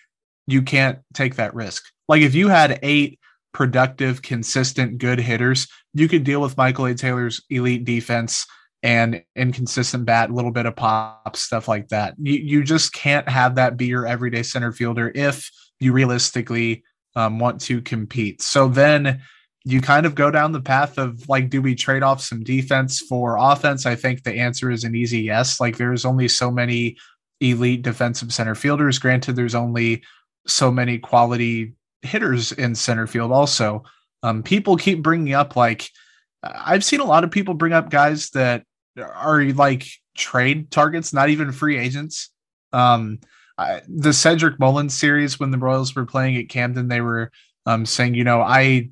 you can't take that risk. Like if you had eight productive, consistent, good hitters, you could deal with Michael A. Taylor's elite defense and inconsistent bat, a little bit of pop, stuff like that. You, you just can't have that be your everyday center fielder if you realistically um, want to compete. So then you kind of go down the path of like, do we trade off some defense for offense? I think the answer is an easy yes. Like, there's only so many elite defensive center fielders. Granted, there's only so many quality hitters in center field, also. Um, people keep bringing up like, I've seen a lot of people bring up guys that are like trade targets, not even free agents. Um, I, the Cedric Mullins series when the Royals were playing at Camden, they were um, saying, you know, I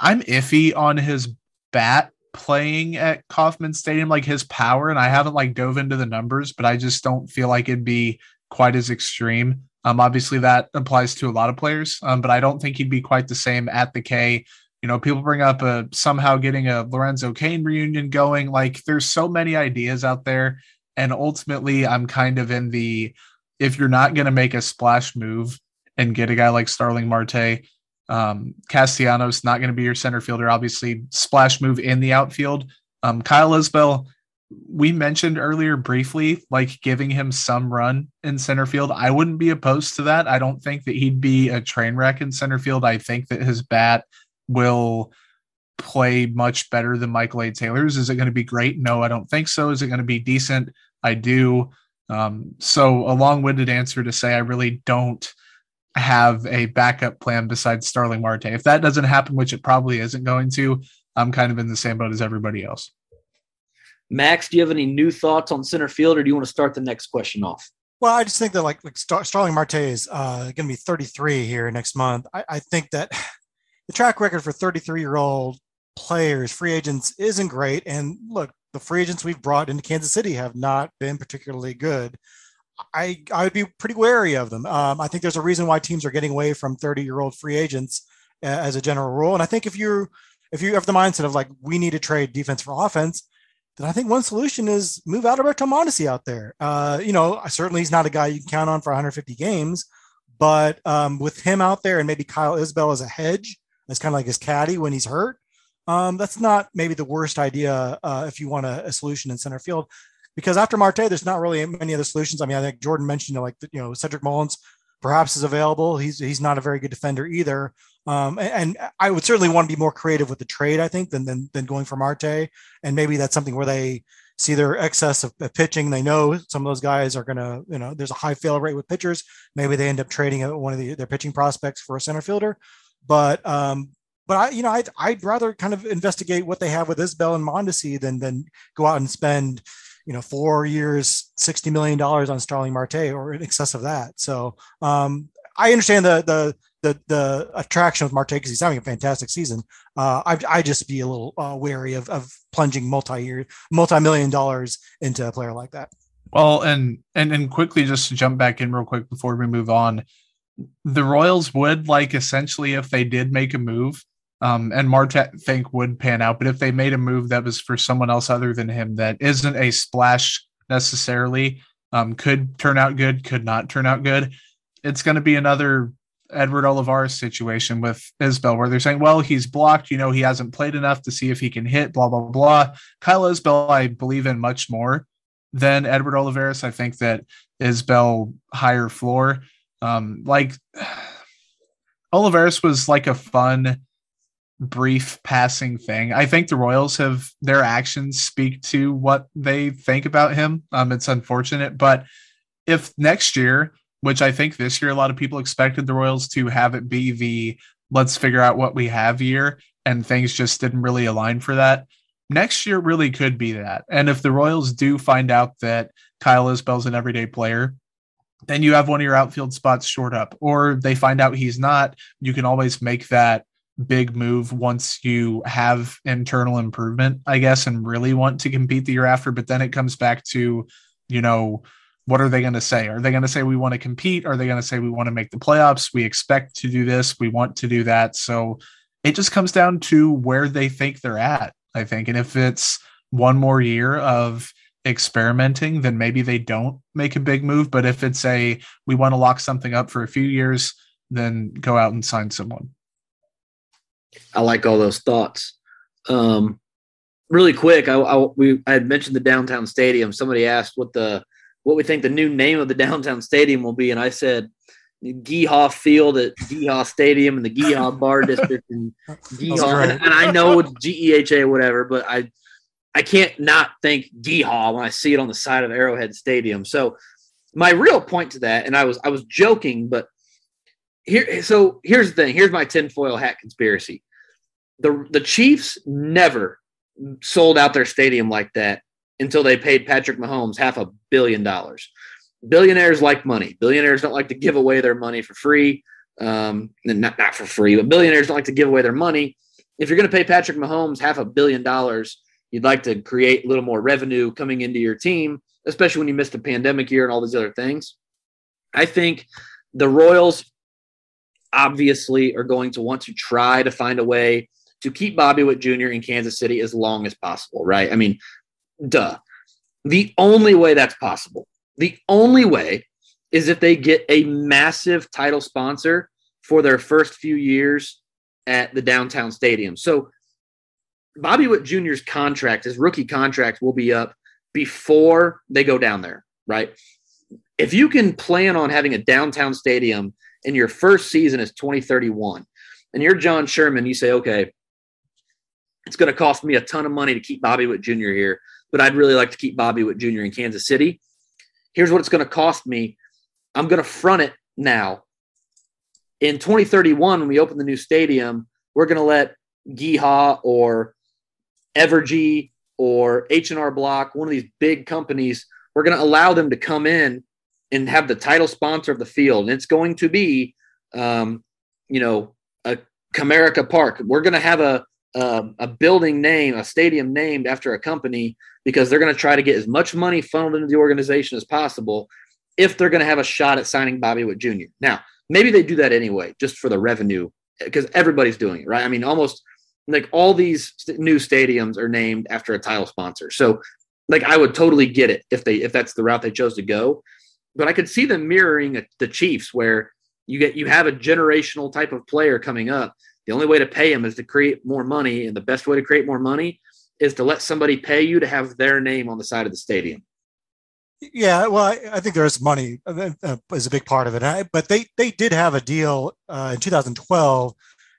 I'm iffy on his bat playing at Kauffman Stadium, like his power, and I haven't like dove into the numbers, but I just don't feel like it'd be quite as extreme. Um, obviously that applies to a lot of players, um, but I don't think he'd be quite the same at the K. You know, people bring up a, uh, somehow getting a Lorenzo Cain reunion going. Like, there's so many ideas out there, and ultimately, I'm kind of in the if you're not going to make a splash move and get a guy like Starling Marte, um, Castellanos not going to be your center fielder. Obviously, splash move in the outfield. Um, Kyle Isbel, we mentioned earlier briefly, like giving him some run in center field. I wouldn't be opposed to that. I don't think that he'd be a train wreck in center field. I think that his bat will play much better than Michael A. Taylor's. Is it going to be great? No, I don't think so. Is it going to be decent? I do. Um, so a long-winded answer to say I really don't have a backup plan besides Starling Marte. If that doesn't happen, which it probably isn't going to, I'm kind of in the same boat as everybody else. Max, do you have any new thoughts on center field, or do you want to start the next question off? Well, I just think that like, like Star- Starling Marte is uh, going to be 33 here next month. I, I think that the track record for 33 year old players, free agents, isn't great. And look, the free agents we've brought into Kansas City have not been particularly good. I I would be pretty wary of them. Um, I think there's a reason why teams are getting away from 30 year old free agents uh, as a general rule. And I think if you if you have the mindset of like we need to trade defense for offense, then I think one solution is move Alberto Mondesi out there. Uh, you know, certainly he's not a guy you can count on for 150 games, but um, with him out there and maybe Kyle Isbel as a hedge, as kind of like his caddy when he's hurt, um, that's not maybe the worst idea uh, if you want a, a, solution in center field. Because after Marte, there's not really many other solutions. I mean, I think Jordan mentioned you know, like you know Cedric Mullins perhaps is available. He's he's not a very good defender either. Um, and, and, I would certainly want to be more creative with the trade, I think, than than, than going for Marte. And maybe that's something where they see their excess of, of pitching. They know some of those guys are going to, you know, there's a high fail rate with pitchers. Maybe they end up trading one of the, their pitching prospects for a center fielder. But um, but I, you know, I'd, I'd rather kind of investigate what they have with Isbel and Mondesi than than go out and spend, you know, four years, sixty million dollars on Starling Marte or in excess of that. So um, I understand the the the the attraction of Marte because he's having a fantastic season. Uh, I I just be a little uh, wary of of plunging multi year, multi million dollars into a player like that. Well, and and and quickly just to jump back in real quick before we move on, the Royals would like essentially if they did make a move, um, and Marte think would pan out. But if they made a move that was for someone else other than him, that isn't a splash necessarily, um, could turn out good, could not turn out good. It's going to be another Edward Olivares situation with Isbel, where they're saying, well, he's blocked, you know, he hasn't played enough to see if he can hit, blah, blah, blah. Kyle Isbel, I believe in much more than Edward Olivares. I think that Isbel higher floor. Um, like <sighs> Olivares was like a fun brief passing thing. I think the Royals have their actions speak to what they think about him. Um, it's unfortunate, but if next year, which I think this year a lot of people expected the Royals to have it be the let's figure out what we have year, and things just didn't really align for that. Next year really could be that. And if the Royals do find out that Kyle Isbel's an everyday player, then you have one of your outfield spots short up, or they find out he's not. You can always make that big move once you have internal improvement, I guess, and really want to compete the year after. But then it comes back to, you know, what are they going to say? Are they going to say we want to compete? Are they going to say we want to make the playoffs? We expect to do this. We want to do that. So it just comes down to where they think they're at, I think. And if it's one more year of experimenting, then maybe they don't make a big move. But if it's a we want to lock something up for a few years, then go out and sign someone. I like all those thoughts. Um, really quick, I, I, we I had mentioned the downtown stadium. Somebody asked what the what we think the new name of the downtown stadium will be, and I said Geehaw Field at Geehaw Stadium in the Geehaw Bar District in <laughs> Geehaw. And, and, I know it's G E H A whatever, but I I can't not think Geehaw when I see it on the side of Arrowhead Stadium. So my real point to that, and I was I was joking, but here so here's the thing here's my tinfoil hat conspiracy the the Chiefs never sold out their stadium like that until they paid Patrick Mahomes half a billion dollars. Billionaires like money. Billionaires don't like to give away their money for free. Um, not not for free, but billionaires don't like to give away their money. If you're going to pay Patrick Mahomes half a billion dollars, you'd like to create a little more revenue coming into your team, especially when you missed a pandemic year and all these other things. I think the Royals obviously are going to want to try to find a way to keep Bobby Witt Jr. in Kansas City as long as possible, right? I mean, duh. The only way that's possible, the only way is if they get a massive title sponsor for their first few years at the downtown stadium. So Bobby Witt Jr.'s contract, his rookie contract, will be up before they go down there, right? If you can plan on having a downtown stadium and your first season is 2031, and you're John Sherman, you say, okay, it's going to cost me a ton of money to keep Bobby Witt Jr. here, but I'd really like to keep Bobby Witt Jr. in Kansas City. Here's what it's going to cost me. I'm going to front it now. In 2031, when we open the new stadium, we're going to let GEHA or Evergy or H&R Block, one of these big companies, we're going to allow them to come in and have the title sponsor of the field. And it's going to be, um, you know, a Comerica Park. We're going to have a, a, a building name, a stadium named after a company because they're going to try to get as much money funneled into the organization as possible if they're going to have a shot at signing Bobby Witt Jr. Now, maybe they do that anyway, just for the revenue, because everybody's doing it, right? I mean, almost like all these st- new stadiums are named after a title sponsor. So, like, I would totally get it if they if that's the route they chose to go but I could see them mirroring the Chiefs, where you get you have a generational type of player coming up. The only way to pay him is to create more money, and the best way to create more money is to let somebody pay you to have their name on the side of the stadium. Yeah, well, I, I think there's money uh, uh is a big part of it. I, but they they did have a deal uh, in 2012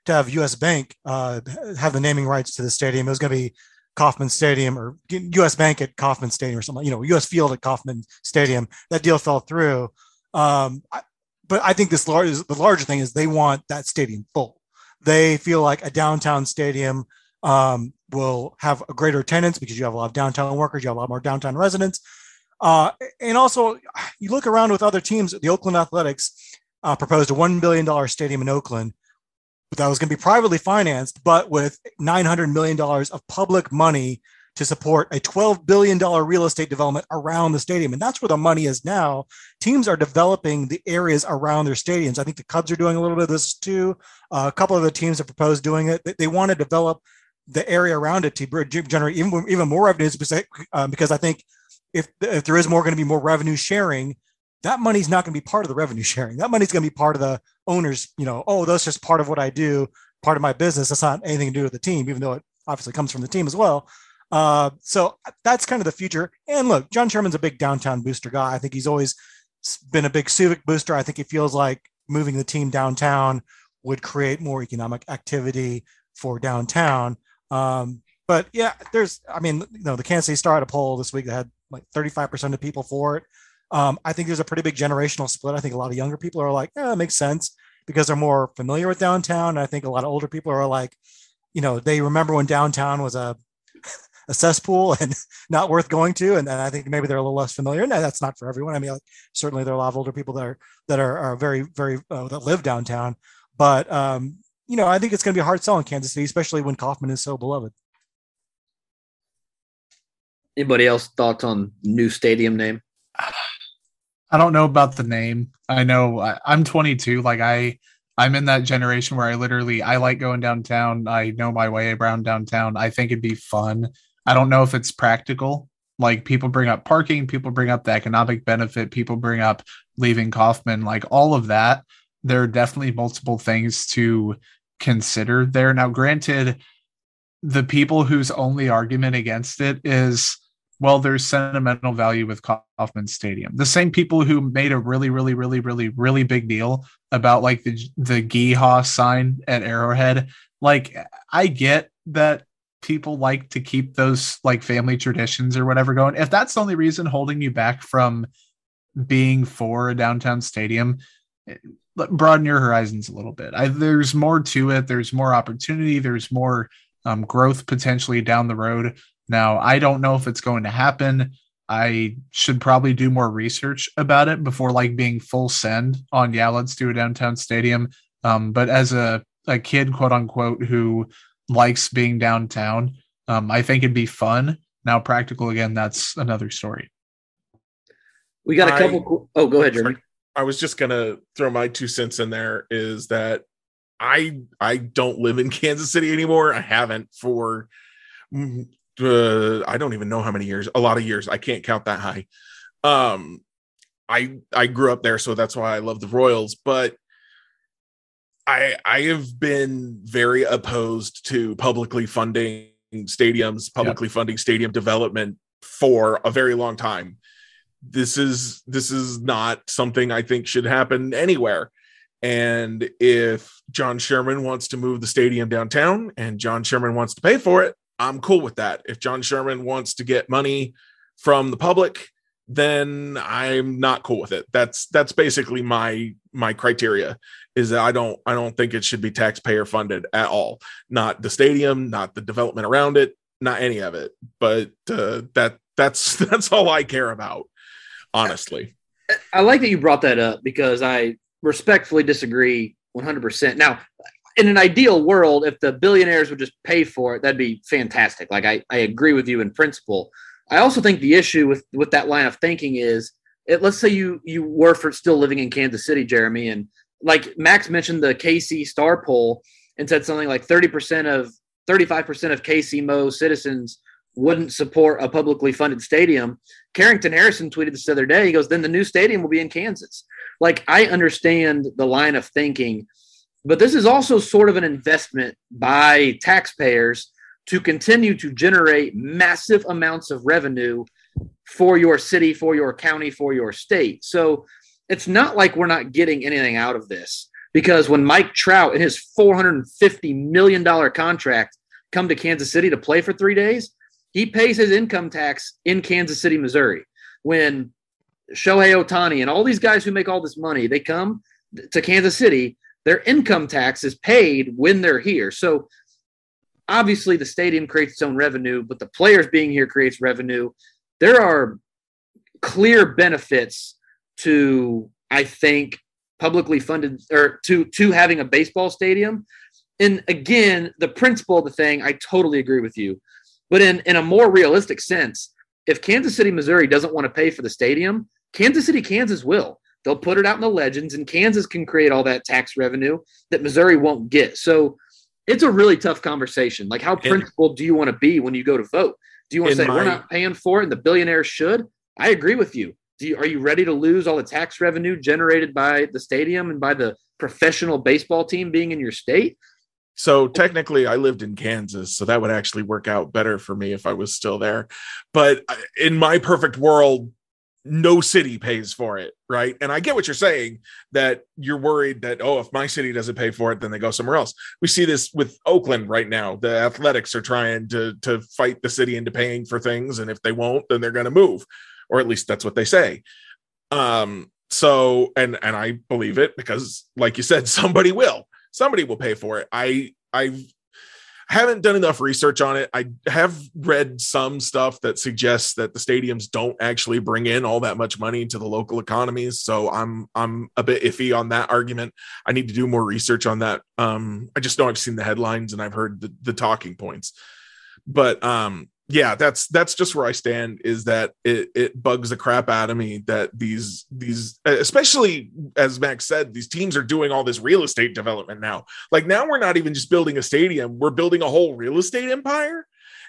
to have U.S. Bank uh, have the naming rights to the stadium. It was going to be Kauffman Stadium or U.S. Bank at Kauffman Stadium or something, you know, U.S. Field at Kauffman Stadium. That deal fell through. Um, I, but I think this large, the larger thing is they want that stadium full. They feel like a downtown stadium um, will have a greater attendance because you have a lot of downtown workers, you have a lot more downtown residents. Uh, and also, you look around with other teams. The Oakland Athletics uh, proposed a one billion dollar stadium in Oakland that was going to be privately financed, but with $900 million of public money to support a $12 billion real estate development around the stadium. And that's where the money is now. Teams are developing the areas around their stadiums. I think the Cubs are doing a little bit of this too. Uh, a couple of the teams have proposed doing it. They, they want to develop the area around it to generate even, even more revenues because, uh, because I think if, if there is more going to be more revenue sharing, that money's not going to be part of the revenue sharing. That money's going to be part of the owner's, you know, oh, that's just part of what I do, part of my business. That's not anything to do with the team, even though it obviously comes from the team as well. Uh, so that's kind of the future. And look, John Sherman's a big downtown booster guy. I think he's always been a big civic booster. I think he feels like moving the team downtown would create more economic activity for downtown. Um, but yeah, there's, I mean, you know, the Kansas City Star had a poll this week that had like 35% of people for it. Um, I think there's a pretty big generational split. I think a lot of younger people are like, yeah, it makes sense because they're more familiar with downtown. I think a lot of older people are like, you know, they remember when downtown was a <laughs> a cesspool <laughs> and not worth going to. And, I think maybe they're a little less familiar. And that's not for everyone. I mean, like, certainly there are a lot of older people that are that are, are very, very uh, that live downtown. But um, you know, I think it's going to be a hard sell in Kansas City, especially when Kauffman is so beloved. Anybody else thoughts on new stadium name? I don't know about the name. I know I, I'm 22. Like I, I'm in that generation where I literally I like going downtown. I know my way around downtown. I think it'd be fun. I don't know if it's practical. Like people bring up parking, people bring up the economic benefit, people bring up leaving Kauffman, like all of that. There are definitely multiple things to consider there. Now, granted, the people whose only argument against it is well, there's sentimental value with Kauffman Stadium. The same people who made a really, really, really, really, really big deal about like the the GEHA sign at Arrowhead. Like, I get that people like to keep those like family traditions or whatever going. If that's the only reason holding you back from being for a downtown stadium, broaden your horizons a little bit. I, there's more to it. There's more opportunity. There's more um, growth potentially down the road. Now, I don't know if it's going to happen. I should probably do more research about it before like being full send on yeah, let's do a downtown stadium. Um, but as a, a kid, quote unquote, who likes being downtown, um, I think it'd be fun. Now, practical again, that's another story. We got a couple. I, oh, go ahead, Jeremy. I was just gonna throw my two cents in there. Is that I I don't live in <laughs> Kansas City anymore. I haven't for uh, I don't even know how many years. A lot of years. I can't count that high. Um, I I grew up there, so that's why I love the Royals. But I I have been very opposed to publicly funding stadiums, publicly yep. funding stadium development for a very long time this is this is not something I think should happen anywhere. And if John Sherman wants to move the stadium downtown and John Sherman wants to pay for it, I'm cool with that. If John Sherman wants to get money from the public, then I'm not cool with it. That's that's basically my my criteria is that I don't I don't think it should be taxpayer funded at all. Not the stadium, not the development around it, not any of it. But uh, that that's <laughs> that's all I care about honestly. I like that you brought that up because I respectfully disagree 100%. Now, in an ideal world, if the billionaires would just pay for it, that'd be fantastic. Like I, I agree with you in principle. I also think the issue with with that line of thinking is, it, let's say you you were for still living in Kansas City, Jeremy, and like Max mentioned the KC Star poll and said something like 30% of 35% of KC Mo citizens wouldn't support a publicly funded stadium. Carrington Harrison tweeted this the other day. He goes, then the new stadium will be in Kansas. Like, I understand the line of thinking, but this is also sort of an investment by taxpayers to continue to generate massive amounts of revenue for your city, for your county, for your state. So it's not like we're not getting anything out of this because when Mike Trout in his $450 million contract come to Kansas City to play for three days, he pays his income tax in Kansas City, Missouri. When Shohei Ohtani and all these guys who make all this money, they come to Kansas City, their income tax is paid when they're here. So obviously the stadium creates its own revenue, but the players being here creates revenue. There are clear benefits to, I think, publicly funded or to to having a baseball stadium. And again, the principle of the thing, I totally agree with you. But in, in a more realistic sense, if Kansas City, Missouri doesn't want to pay for the stadium, Kansas City, Kansas will. They'll put it out in the legends, and Kansas can create all that tax revenue that Missouri won't get. So it's a really tough conversation. Like, how principled do you want to be when you go to vote? Do you want to say my, we're not paying for it and the billionaires should? I agree with you. Do you, are you ready to lose all the tax revenue generated by the stadium and by the professional baseball team being in your state? So technically, I lived in Kansas, so that would actually work out better for me if I was still there. But uh, in my perfect world, no city pays for it, right? And I get what you're saying that you're worried that, oh, if my city doesn't pay for it, then they go somewhere else. We see this with Oakland right now. The athletics are trying to, to fight the city into paying for things. And if they won't, then they're going to move, or at least that's what they say. Um, so, and, and I believe it because, like you said, <laughs> somebody will somebody will pay for it. I I haven't done enough research on it. I have read some stuff that suggests that the stadiums don't actually bring in all that much money into the local economies. So I'm I'm a bit iffy on that argument. I need to do more research on that. Um, I just know I've seen the headlines and I've heard the, the talking points. But um, yeah, that's that's just where I stand. Is that it? It bugs the crap out of me that these these, especially as Max said, these teams are doing all this real estate development now. Like now, we're not even just building a stadium; we're building a whole real estate empire,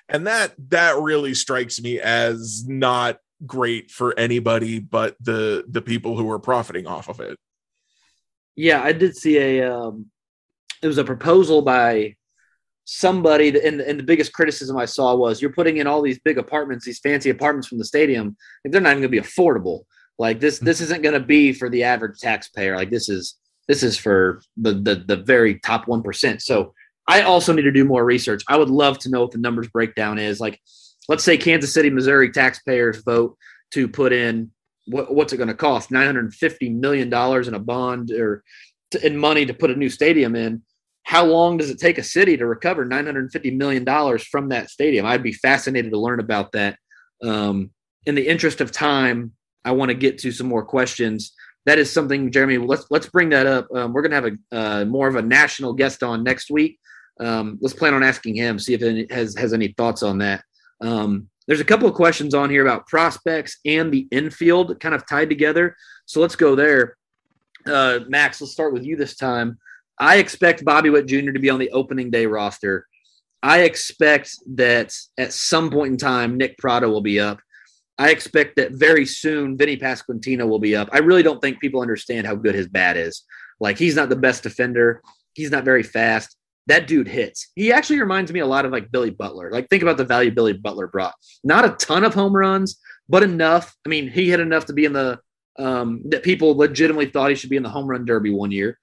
and that that really strikes me as not great for anybody but the the people who are profiting off of it. Yeah, I did see a. Um, it was a proposal by somebody and, and the biggest criticism I saw was you're putting in all these big apartments, these fancy apartments from the stadium, and they're not even gonna be affordable. Like this, this mm-hmm. isn't gonna be for the average taxpayer. Like this is this is for the the, the very top one percent. So I also need to do more research. I would love to know what the numbers breakdown is. Like, let's say Kansas City, Missouri taxpayers vote to put in what, what's it going to cost? $950 million in a bond or to, in money to put a new stadium in. How long does it take a city to recover $950 million from that stadium? I'd be fascinated to learn about that. Um, in the interest of time, I want to get to some more questions. That is something, Jeremy. Let's let's bring that up. Um, we're going to have a uh, more of a national guest on next week. Um, let's plan on asking him, see if it has has any thoughts on that. Um, there's a couple of questions on here about prospects and the infield kind of tied together. So let's go there. Uh, Max, let's start with you this time. I expect Bobby Witt Jr. to be on the opening day roster. I expect that at some point in time, Nick Pratto will be up. I expect that very soon, Vinnie Pasquantino will be up. I really don't think people understand how good his bat is. Like, he's not the best defender, he's not very fast that dude hits. He actually reminds me a lot of like Billy Butler. Like think about the value Billy Butler brought. Not a ton of home runs, but enough. I mean, he had enough to be in the um, that people legitimately thought he should be in the home run derby one year.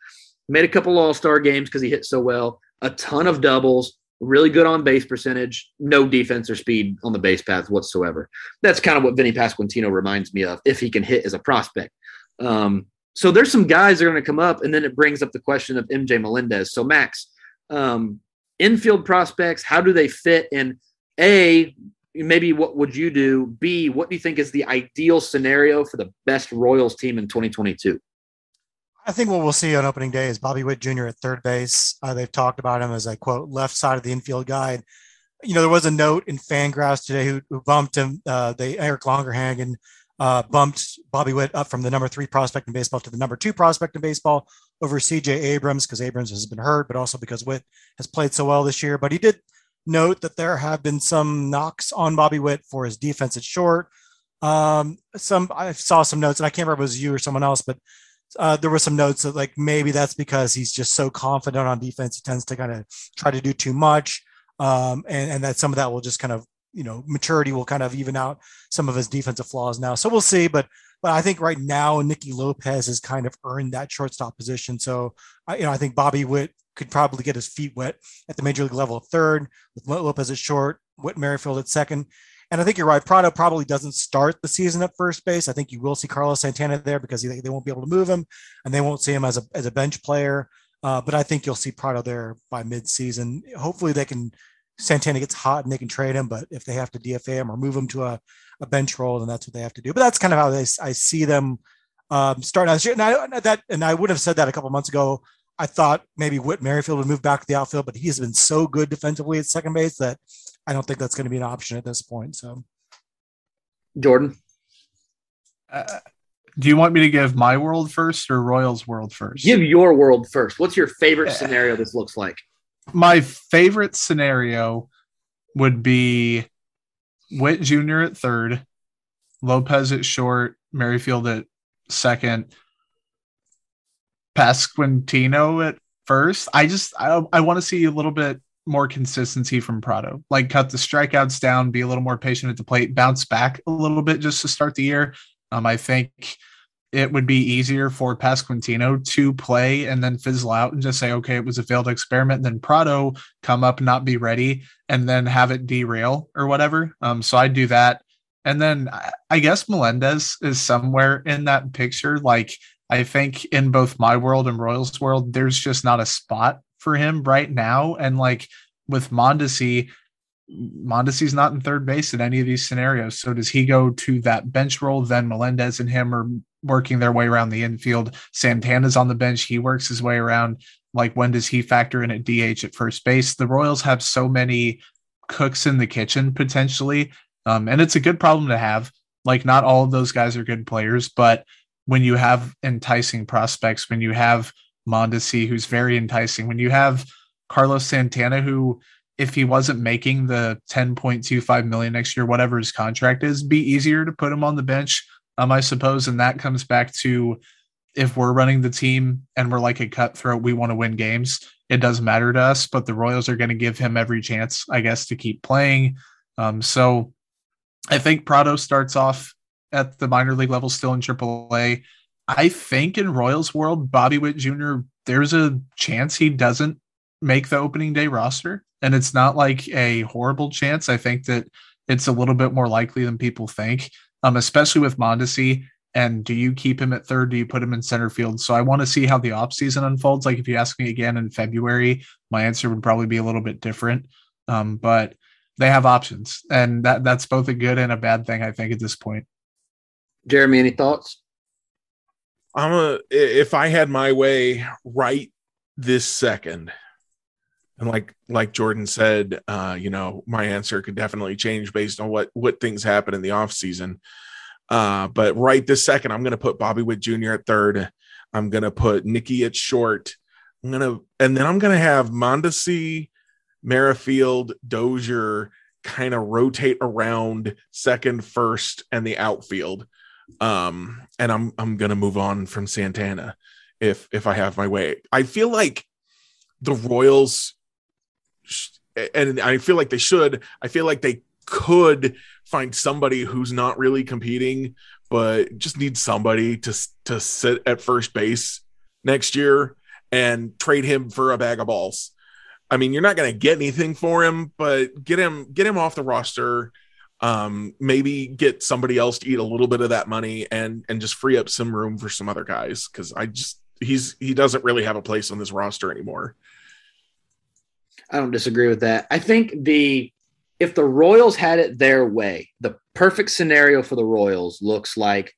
Made a couple All Star games because he hit so well. A ton of doubles. Really good on base percentage. No defense or speed on the base path whatsoever. That's kind of what Vinnie Pasquantino reminds me of. If he can hit as a prospect. Um, so there's some guys that are going to come up, and then it brings up the question of MJ Melendez. So Max, um, infield prospects? How do they fit? And A, maybe what would you do? B, what do you think is the ideal scenario for the best Royals team in 2022? I think what we'll see on opening day is Bobby Witt Jr. at third base. Uh, they've talked about him as a quote left side of the infield guide. You know, there was a note in Fangraphs today who, who bumped him. Uh, they Eric Longenhagen uh, bumped Bobby Witt up from the number three prospect in baseball to the number two prospect in baseball over CJ Abrams because Abrams has been hurt, but also because Witt has played so well this year. But he did note that there have been some knocks on Bobby Witt for his defense at short. Um, some I saw some notes, and I can't remember if it was you or someone else, but uh, there were some notes that like maybe that's because he's just so confident on defense, he tends to kind of try to do too much, um, and and that some of that will just kind of you know maturity will kind of even out some of his defensive flaws now. So we'll see, but but I think right now Nicky Lopez has kind of earned that shortstop position. So I, you know I think Bobby Witt could probably get his feet wet at the major league level third with Lopez at short, Whit Merrifield at second. And I think you're right. Pratto probably doesn't start the season at first base. I think you will see Carlos Santana there because they, they won't be able to move him and they won't see him as a, as a bench player. Uh, but I think you'll see Pratto there by midseason. Hopefully they can Santana gets hot and they can trade him, but if they have to DFA him or move him to a, a bench role, then that's what they have to do. But that's kind of how they, I see them um, starting out. And I, that, and I would have said that a couple months ago. I thought maybe Whit Merrifield would move back to the outfield, but he's been so good defensively at second base that I don't think that's going to be an option at this point. So, Jordan, uh, do you want me to give my world first or Royals world first? Give your world first. What's your favorite scenario this looks like? my favorite scenario would be Witt Jr. at third, Lopez at short, Merrifield at second, Pasquantino at first. I just I, I want to see a little bit more consistency from Pratto. Like cut the strikeouts down, be a little more patient at the plate, bounce back a little bit just to start the year. Um, I think it would be easier for Pasquantino to play and then fizzle out and just say, okay, it was a failed experiment. Then Pratto come up, not be ready, and then have it derail or whatever. Um, so I'd do that. And then I guess Melendez is somewhere in that picture. Like I think in both my world and Royals world, there's just not a spot for him right now. And like with Mondesi, Mondesi's not in third base in any of these scenarios. So does he go to that bench role? Then Melendez and him are working their way around the infield. Santana's on the bench. He works his way around. Like when does he factor in at DH at first base? The Royals have so many cooks in the kitchen potentially. Um, and it's a good problem to have. Like not all of those guys are good players, but when you have enticing prospects, when you have Mondesi, who's very enticing, when you have Carlos Santana, who if he wasn't making the 10.25 million next year, whatever his contract is, be easier to put him on the bench um, I suppose. And that comes back to if we're running the team and we're like a cutthroat, we want to win games. It doesn't matter to us, but the Royals are going to give him every chance, I guess, to keep playing. Um, so I think Pratto starts off at the minor league level, still in AAA. I think in Royals world, Bobby Witt Jr., there's a chance he doesn't make the opening day roster. And it's not like a horrible chance. I think that it's a little bit more likely than people think um, especially with Mondesi. And do you keep him at third? Do you put him in center field? So I want to see how the offseason unfolds. Like if you ask me again in February, my answer would probably be a little bit different. Um, but they have options, and that that's both a good and a bad thing, I think, at this point. Jeremy, any thoughts? I'm a if I had my way right this second, and like like Jordan said, uh, you know, my answer could definitely change based on what what things happen in the off season. Uh, but right this second, I'm going to put Bobby Witt Jr. at third. I'm going to put Nicky at short. I'm going to, and then I'm going to have Mondesi, Merrifield, Dozier kind of rotate around second, first, and the outfield. Um, and I'm I'm going to move on from Santana if if I have my way. I feel like the Royals, and I feel like they should. I feel like they could find somebody who's not really competing, but just needs somebody to to sit at first base next year and trade him for a bag of balls. I mean, you're not going to get anything for him, but get him get him off the roster. Um, maybe get somebody else to eat a little bit of that money and and just free up some room for some other guys because I just he's he doesn't really have a place on this roster anymore. I don't disagree with that. I think the if the Royals had it their way, the perfect scenario for the Royals looks like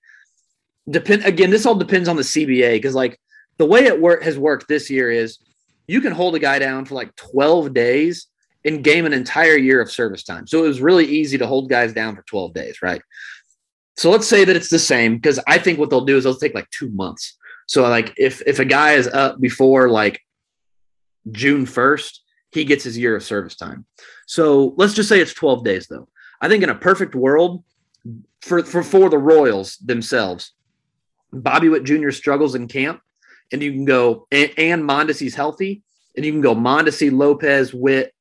depend again, this all depends on the CBA because like the way it work has worked this year is you can hold a guy down for like 12 days and game an entire year of service time. So it was really easy to hold guys down for 12 days, right? So let's say that it's the same because I think what they'll do is they'll take like two months. So like if if a guy is up before like June 1st, he gets his year of service time. So let's just say it's 12 days though. I think in a perfect world for for, for the Royals themselves, Bobby Witt Jr. struggles in camp, and you can go and, and Mondesi's healthy, and you can go Mondesi, Lopez, Witt,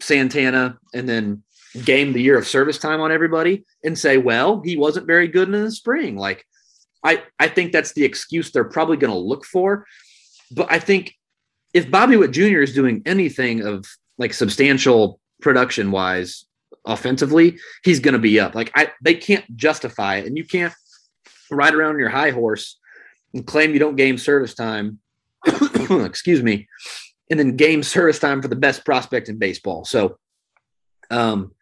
Santana, and then game the year of service time on everybody and say, well, he wasn't very good in the spring. Like I, I think that's the excuse they're probably going to look for. But I think if Bobby Witt Jr. is doing anything of like substantial production wise offensively, he's going to be up. Like I, they can't justify it, and you can't ride around your high horse and claim you don't game service time. <coughs> excuse me, and then game service time for the best prospect in baseball. So, um,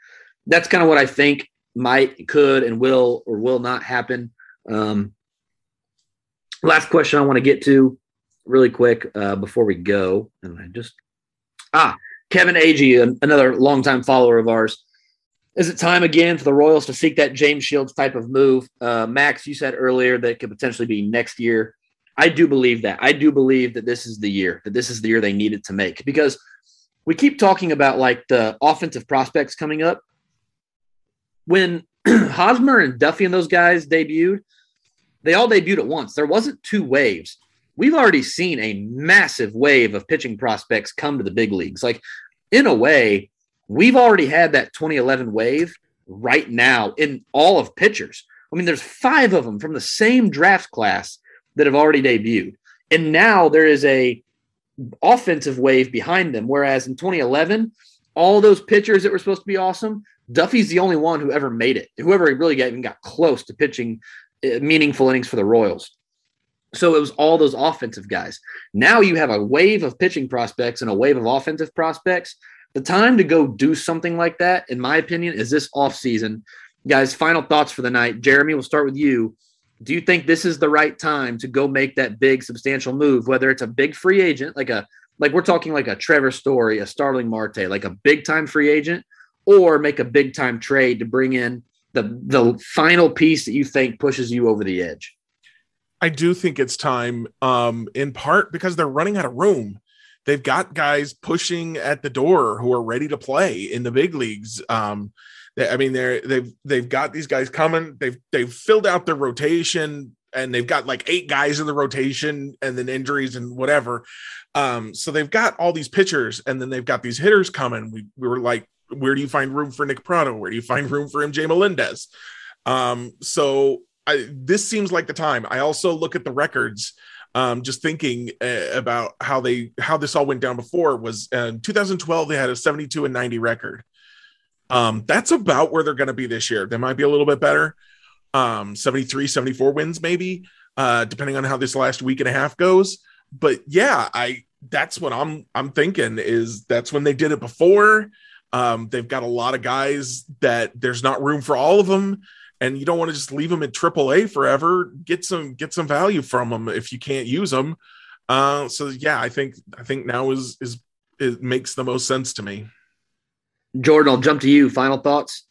that's kind of what I think might, could, and will or will not happen. Um, last question I want to get to really quick uh, before we go, and I just ah Kevin Agee, another longtime follower of ours. Is it time again for the Royals to seek that James Shields type of move? Uh, Max, you said earlier that could potentially be next year. I do believe that. I do believe that this is the year, that this is the year they needed to make because we keep talking about like the offensive prospects coming up. When <clears throat> Hosmer and Duffy and those guys debuted, they all debuted at once. There wasn't two waves we've already seen a massive wave of pitching prospects come to the big leagues. Like, in a way, we've already had that 2011 wave right now in all of pitchers. I mean, there's five of them from the same draft class that have already debuted. And now there is a offensive wave behind them. Whereas in 2011, all those pitchers that were supposed to be awesome, Duffy's the only one who ever made it. Whoever really got, even got close to pitching uh, meaningful innings for the Royals. So it was all those offensive guys. Now you have a wave of pitching prospects and a wave of offensive prospects. The time to go do something like that, in my opinion, is this offseason. Guys, final thoughts for the night. Jeremy, we'll start with you. Do you think this is the right time to go make that big substantial move, whether it's a big free agent, like a like we're talking like a Trevor Story, a Starling Marte, like a big time free agent, or make a big time trade to bring in the the final piece that you think pushes you over the edge? I do think it's time, um, in part because they're running out of room. They've got guys pushing at the door who are ready to play in the big leagues. Um, they, I mean, they're they've they've got these guys coming. They've they've filled out their rotation, and they've got like eight guys in the rotation, and then injuries and whatever. Um, so they've got all these pitchers, and then they've got these hitters coming. We we were like, where do you find room for Nick Pratto? Where do you find room for MJ Melendez? Um, so I, this seems like the time. I also look at the records. Um, just thinking uh, about how they how this all went down before was uh, 2012 they had a 72 and 90 record. Um, that's about where they're going to be this year. They might be a little bit better, um 73 74 wins maybe uh depending on how this last week and a half goes but yeah i that's what i'm i'm thinking is that's when they did it before um they've got a lot of guys that there's not room for all of them and you don't want to just leave them at AAA forever. Get some get some value from them if you can't use them. Uh, so yeah, I think I think now is is it makes the most sense to me. Jordan, I'll jump to you. Final thoughts.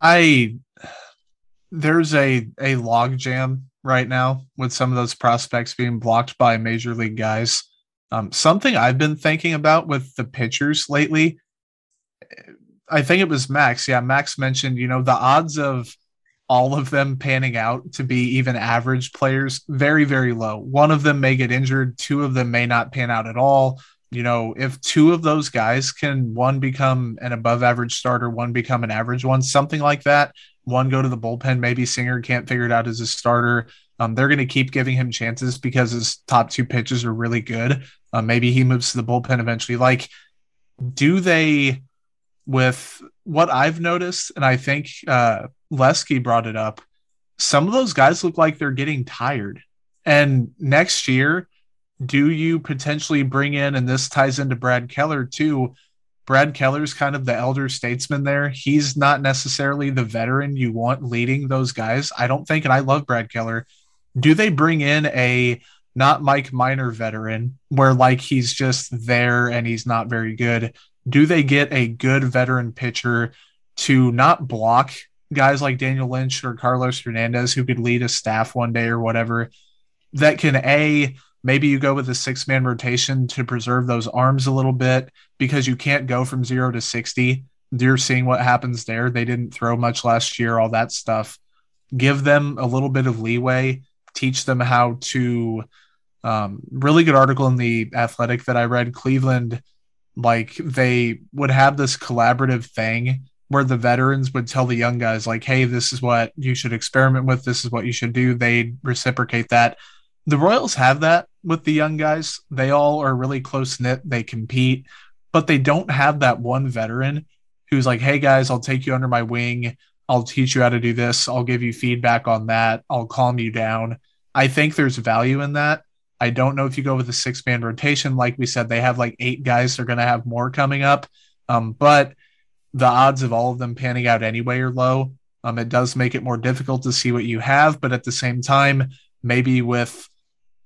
I there's a a log jam right now with some of those prospects being blocked by major league guys. Um, something I've been thinking about with the pitchers lately. I think it was Max. Yeah, Max mentioned, you know, the odds of all of them panning out to be even average players very very low. One of them may get injured, two of them may not pan out at all. You know, if two of those guys can one become an above average starter, one become an average one, something like that, one go to the bullpen, maybe Singer can't figure it out as a starter. Um, they're going to keep giving him chances because his top two pitches are really good. Um, maybe he moves to the bullpen eventually. Like, do they, with what I've noticed, and I think uh, Lesky brought it up, some of those guys look like they're getting tired. And next year, do you potentially bring in, and this ties into Brad Keller too? Brad Keller's kind of the elder statesman there. He's not necessarily the veteran you want leading those guys. I don't think, and I love Brad Keller. Do they bring in a not Mike Minor veteran where like he's just there and he's not very good? Do they get a good veteran pitcher to not block guys like Daniel Lynch or Carlos Hernandez who could lead a staff one day or whatever that can a maybe you go with a six man rotation to preserve those arms a little bit because you can't go from zero to 60 you're seeing what happens there. They didn't throw much last year all that stuff. Give them a little bit of leeway. Teach them how to um, really good article in the athletic that i read cleveland like they would have this collaborative thing where the veterans would tell the young guys like hey this is what you should experiment with. This is what you should do. They reciprocate that. The royals have that with the young guys. They all are really close knit. They compete but they don't have that one veteran who's like hey guys i'll take you under my wing. I'll teach you how to do this. I'll give you feedback on that. I'll calm you down. I think there's value in that i don't know if you go with a six man rotation like we said they have like eight guys they're going to have more coming up um, but the odds of all of them panning out anyway are low. Um, it does make it more difficult to see what you have, but at the same time, maybe with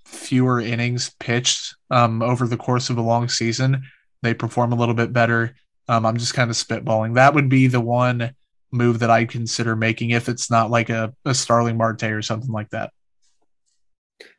fewer innings pitched um, over the course of a long season, they perform a little bit better. Um, I'm just kind of spitballing. That would be the one move that I'd consider making if it's not like a, a Starling Marte or something like that.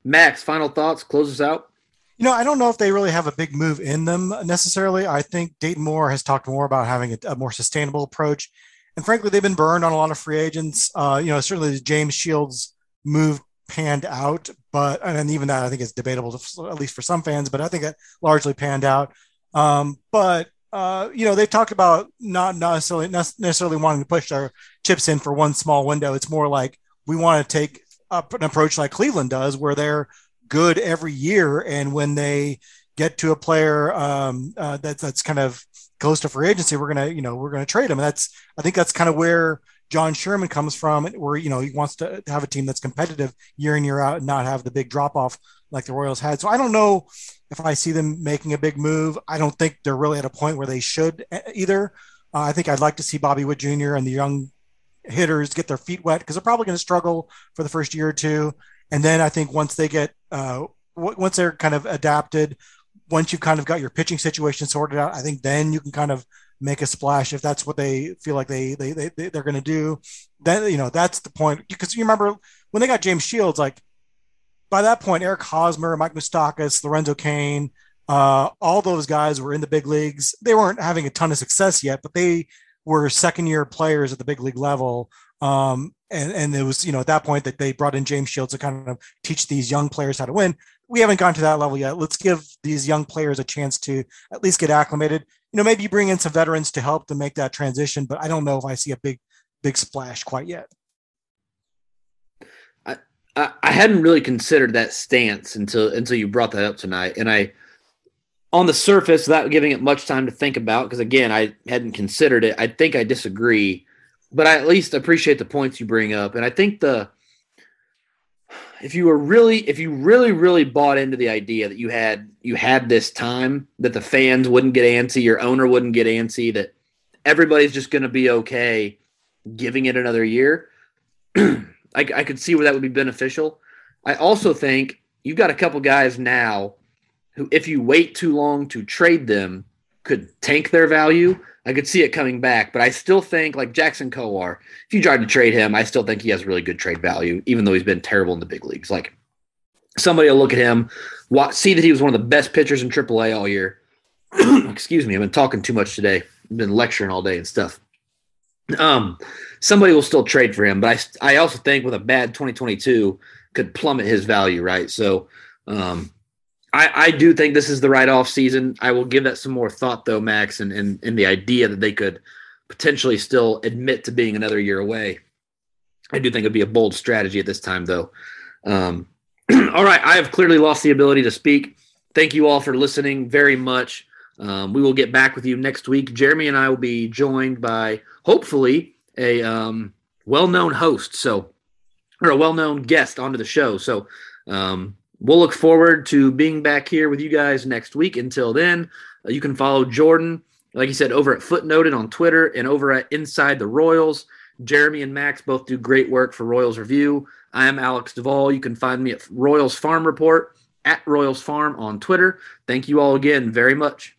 Max, final thoughts, close us out. You know, I don't know if they really have a big move in them necessarily. I think Dayton Moore has talked more about having a, a more sustainable approach. And frankly, they've been burned on a lot of free agents. Uh, you know, certainly James Shields move panned out, but and even that I think is debatable, to, at least for some fans. But I think it largely panned out. Um, but uh, you know, they've talked about not, necessarily necessarily wanting to push their chips in for one small window. It's more like we want to take up an approach like Cleveland does, where they're good every year. And when they get to a player um, uh, that, that's kind of close to free agency, we're gonna, you know, we're gonna trade him. And that's, I think that's kind of where John Sherman comes from, where you know he wants to have a team that's competitive year in year out and not have the big drop off like the Royals had. So I don't know if I see them making a big move. I don't think they're really at a point where they should either. Uh, I think I'd like to see Bobby Witt Jr. and the young hitters get their feet wet because they're probably going to struggle for the first year or two. And then I think once they get uh, w- once they're kind of adapted, once you've kind of got your pitching situation sorted out, I think then you can kind of make a splash if that's what they feel like they they, they they're going to do. Then you know that's the point because you remember when they got James Shields, like by that point, Eric Hosmer, Mike Moustakas, Lorenzo Cain, uh, all those guys were in the big leagues. They weren't having a ton of success yet, but they were second year players at the big league level. Um, and and it was you know at that point that they brought in James Shields to kind of teach these young players how to win. We haven't gone to that level yet. Let's give these young players a chance to at least get acclimated. You know, maybe bring in some veterans to help to make that transition, but I don't know if I see a big big splash quite yet. I I hadn't really considered that stance until until you brought that up tonight, and I on the surface without giving it much time to think about because again I hadn't considered it. I think I disagree but I at least appreciate the points you bring up, and I think the if you were really if you really really bought into the idea that you had you had this time that the fans wouldn't get antsy your owner wouldn't get antsy that everybody's just going to be okay giving it another year <clears throat> I, I could see where that would be beneficial i also think you've got a couple guys now who if you wait too long to trade them could tank their value I could see it coming back, but I still think like Jackson Kowar, if you tried to trade him, I still think he has really good trade value, even though he's been terrible in the big leagues. Like somebody will look at him, watch, see that he was one of the best pitchers in AAA all year. <clears throat> Excuse me, I've been talking too much today. I've been lecturing all day and stuff. Um, somebody will still trade for him, but I I also think with a bad 2022 could plummet his value, right? So um, I, I do think this is the right off season. I will give that some more thought though, Max, and and, and the idea that they could potentially still admit to being another year away. I do think it'd be a bold strategy at this time, though. Um, <clears throat> all right, I have clearly lost the ability to speak. Thank you all for listening very much. Um, we will get back with you next week. Jeremy and I will be joined by hopefully a um, well-known host, so or a well-known guest onto the show. So um, we'll look forward to being back here with you guys next week. Until then, uh, you can follow Jordan, like he said, over at Footnoted on Twitter and over at Inside the Royals. Jeremy and Max both do great work for Royals Review. I am Alex Duvall. You can find me at Royals Farm Report at Royals Farm on Twitter. Thank you all again very much.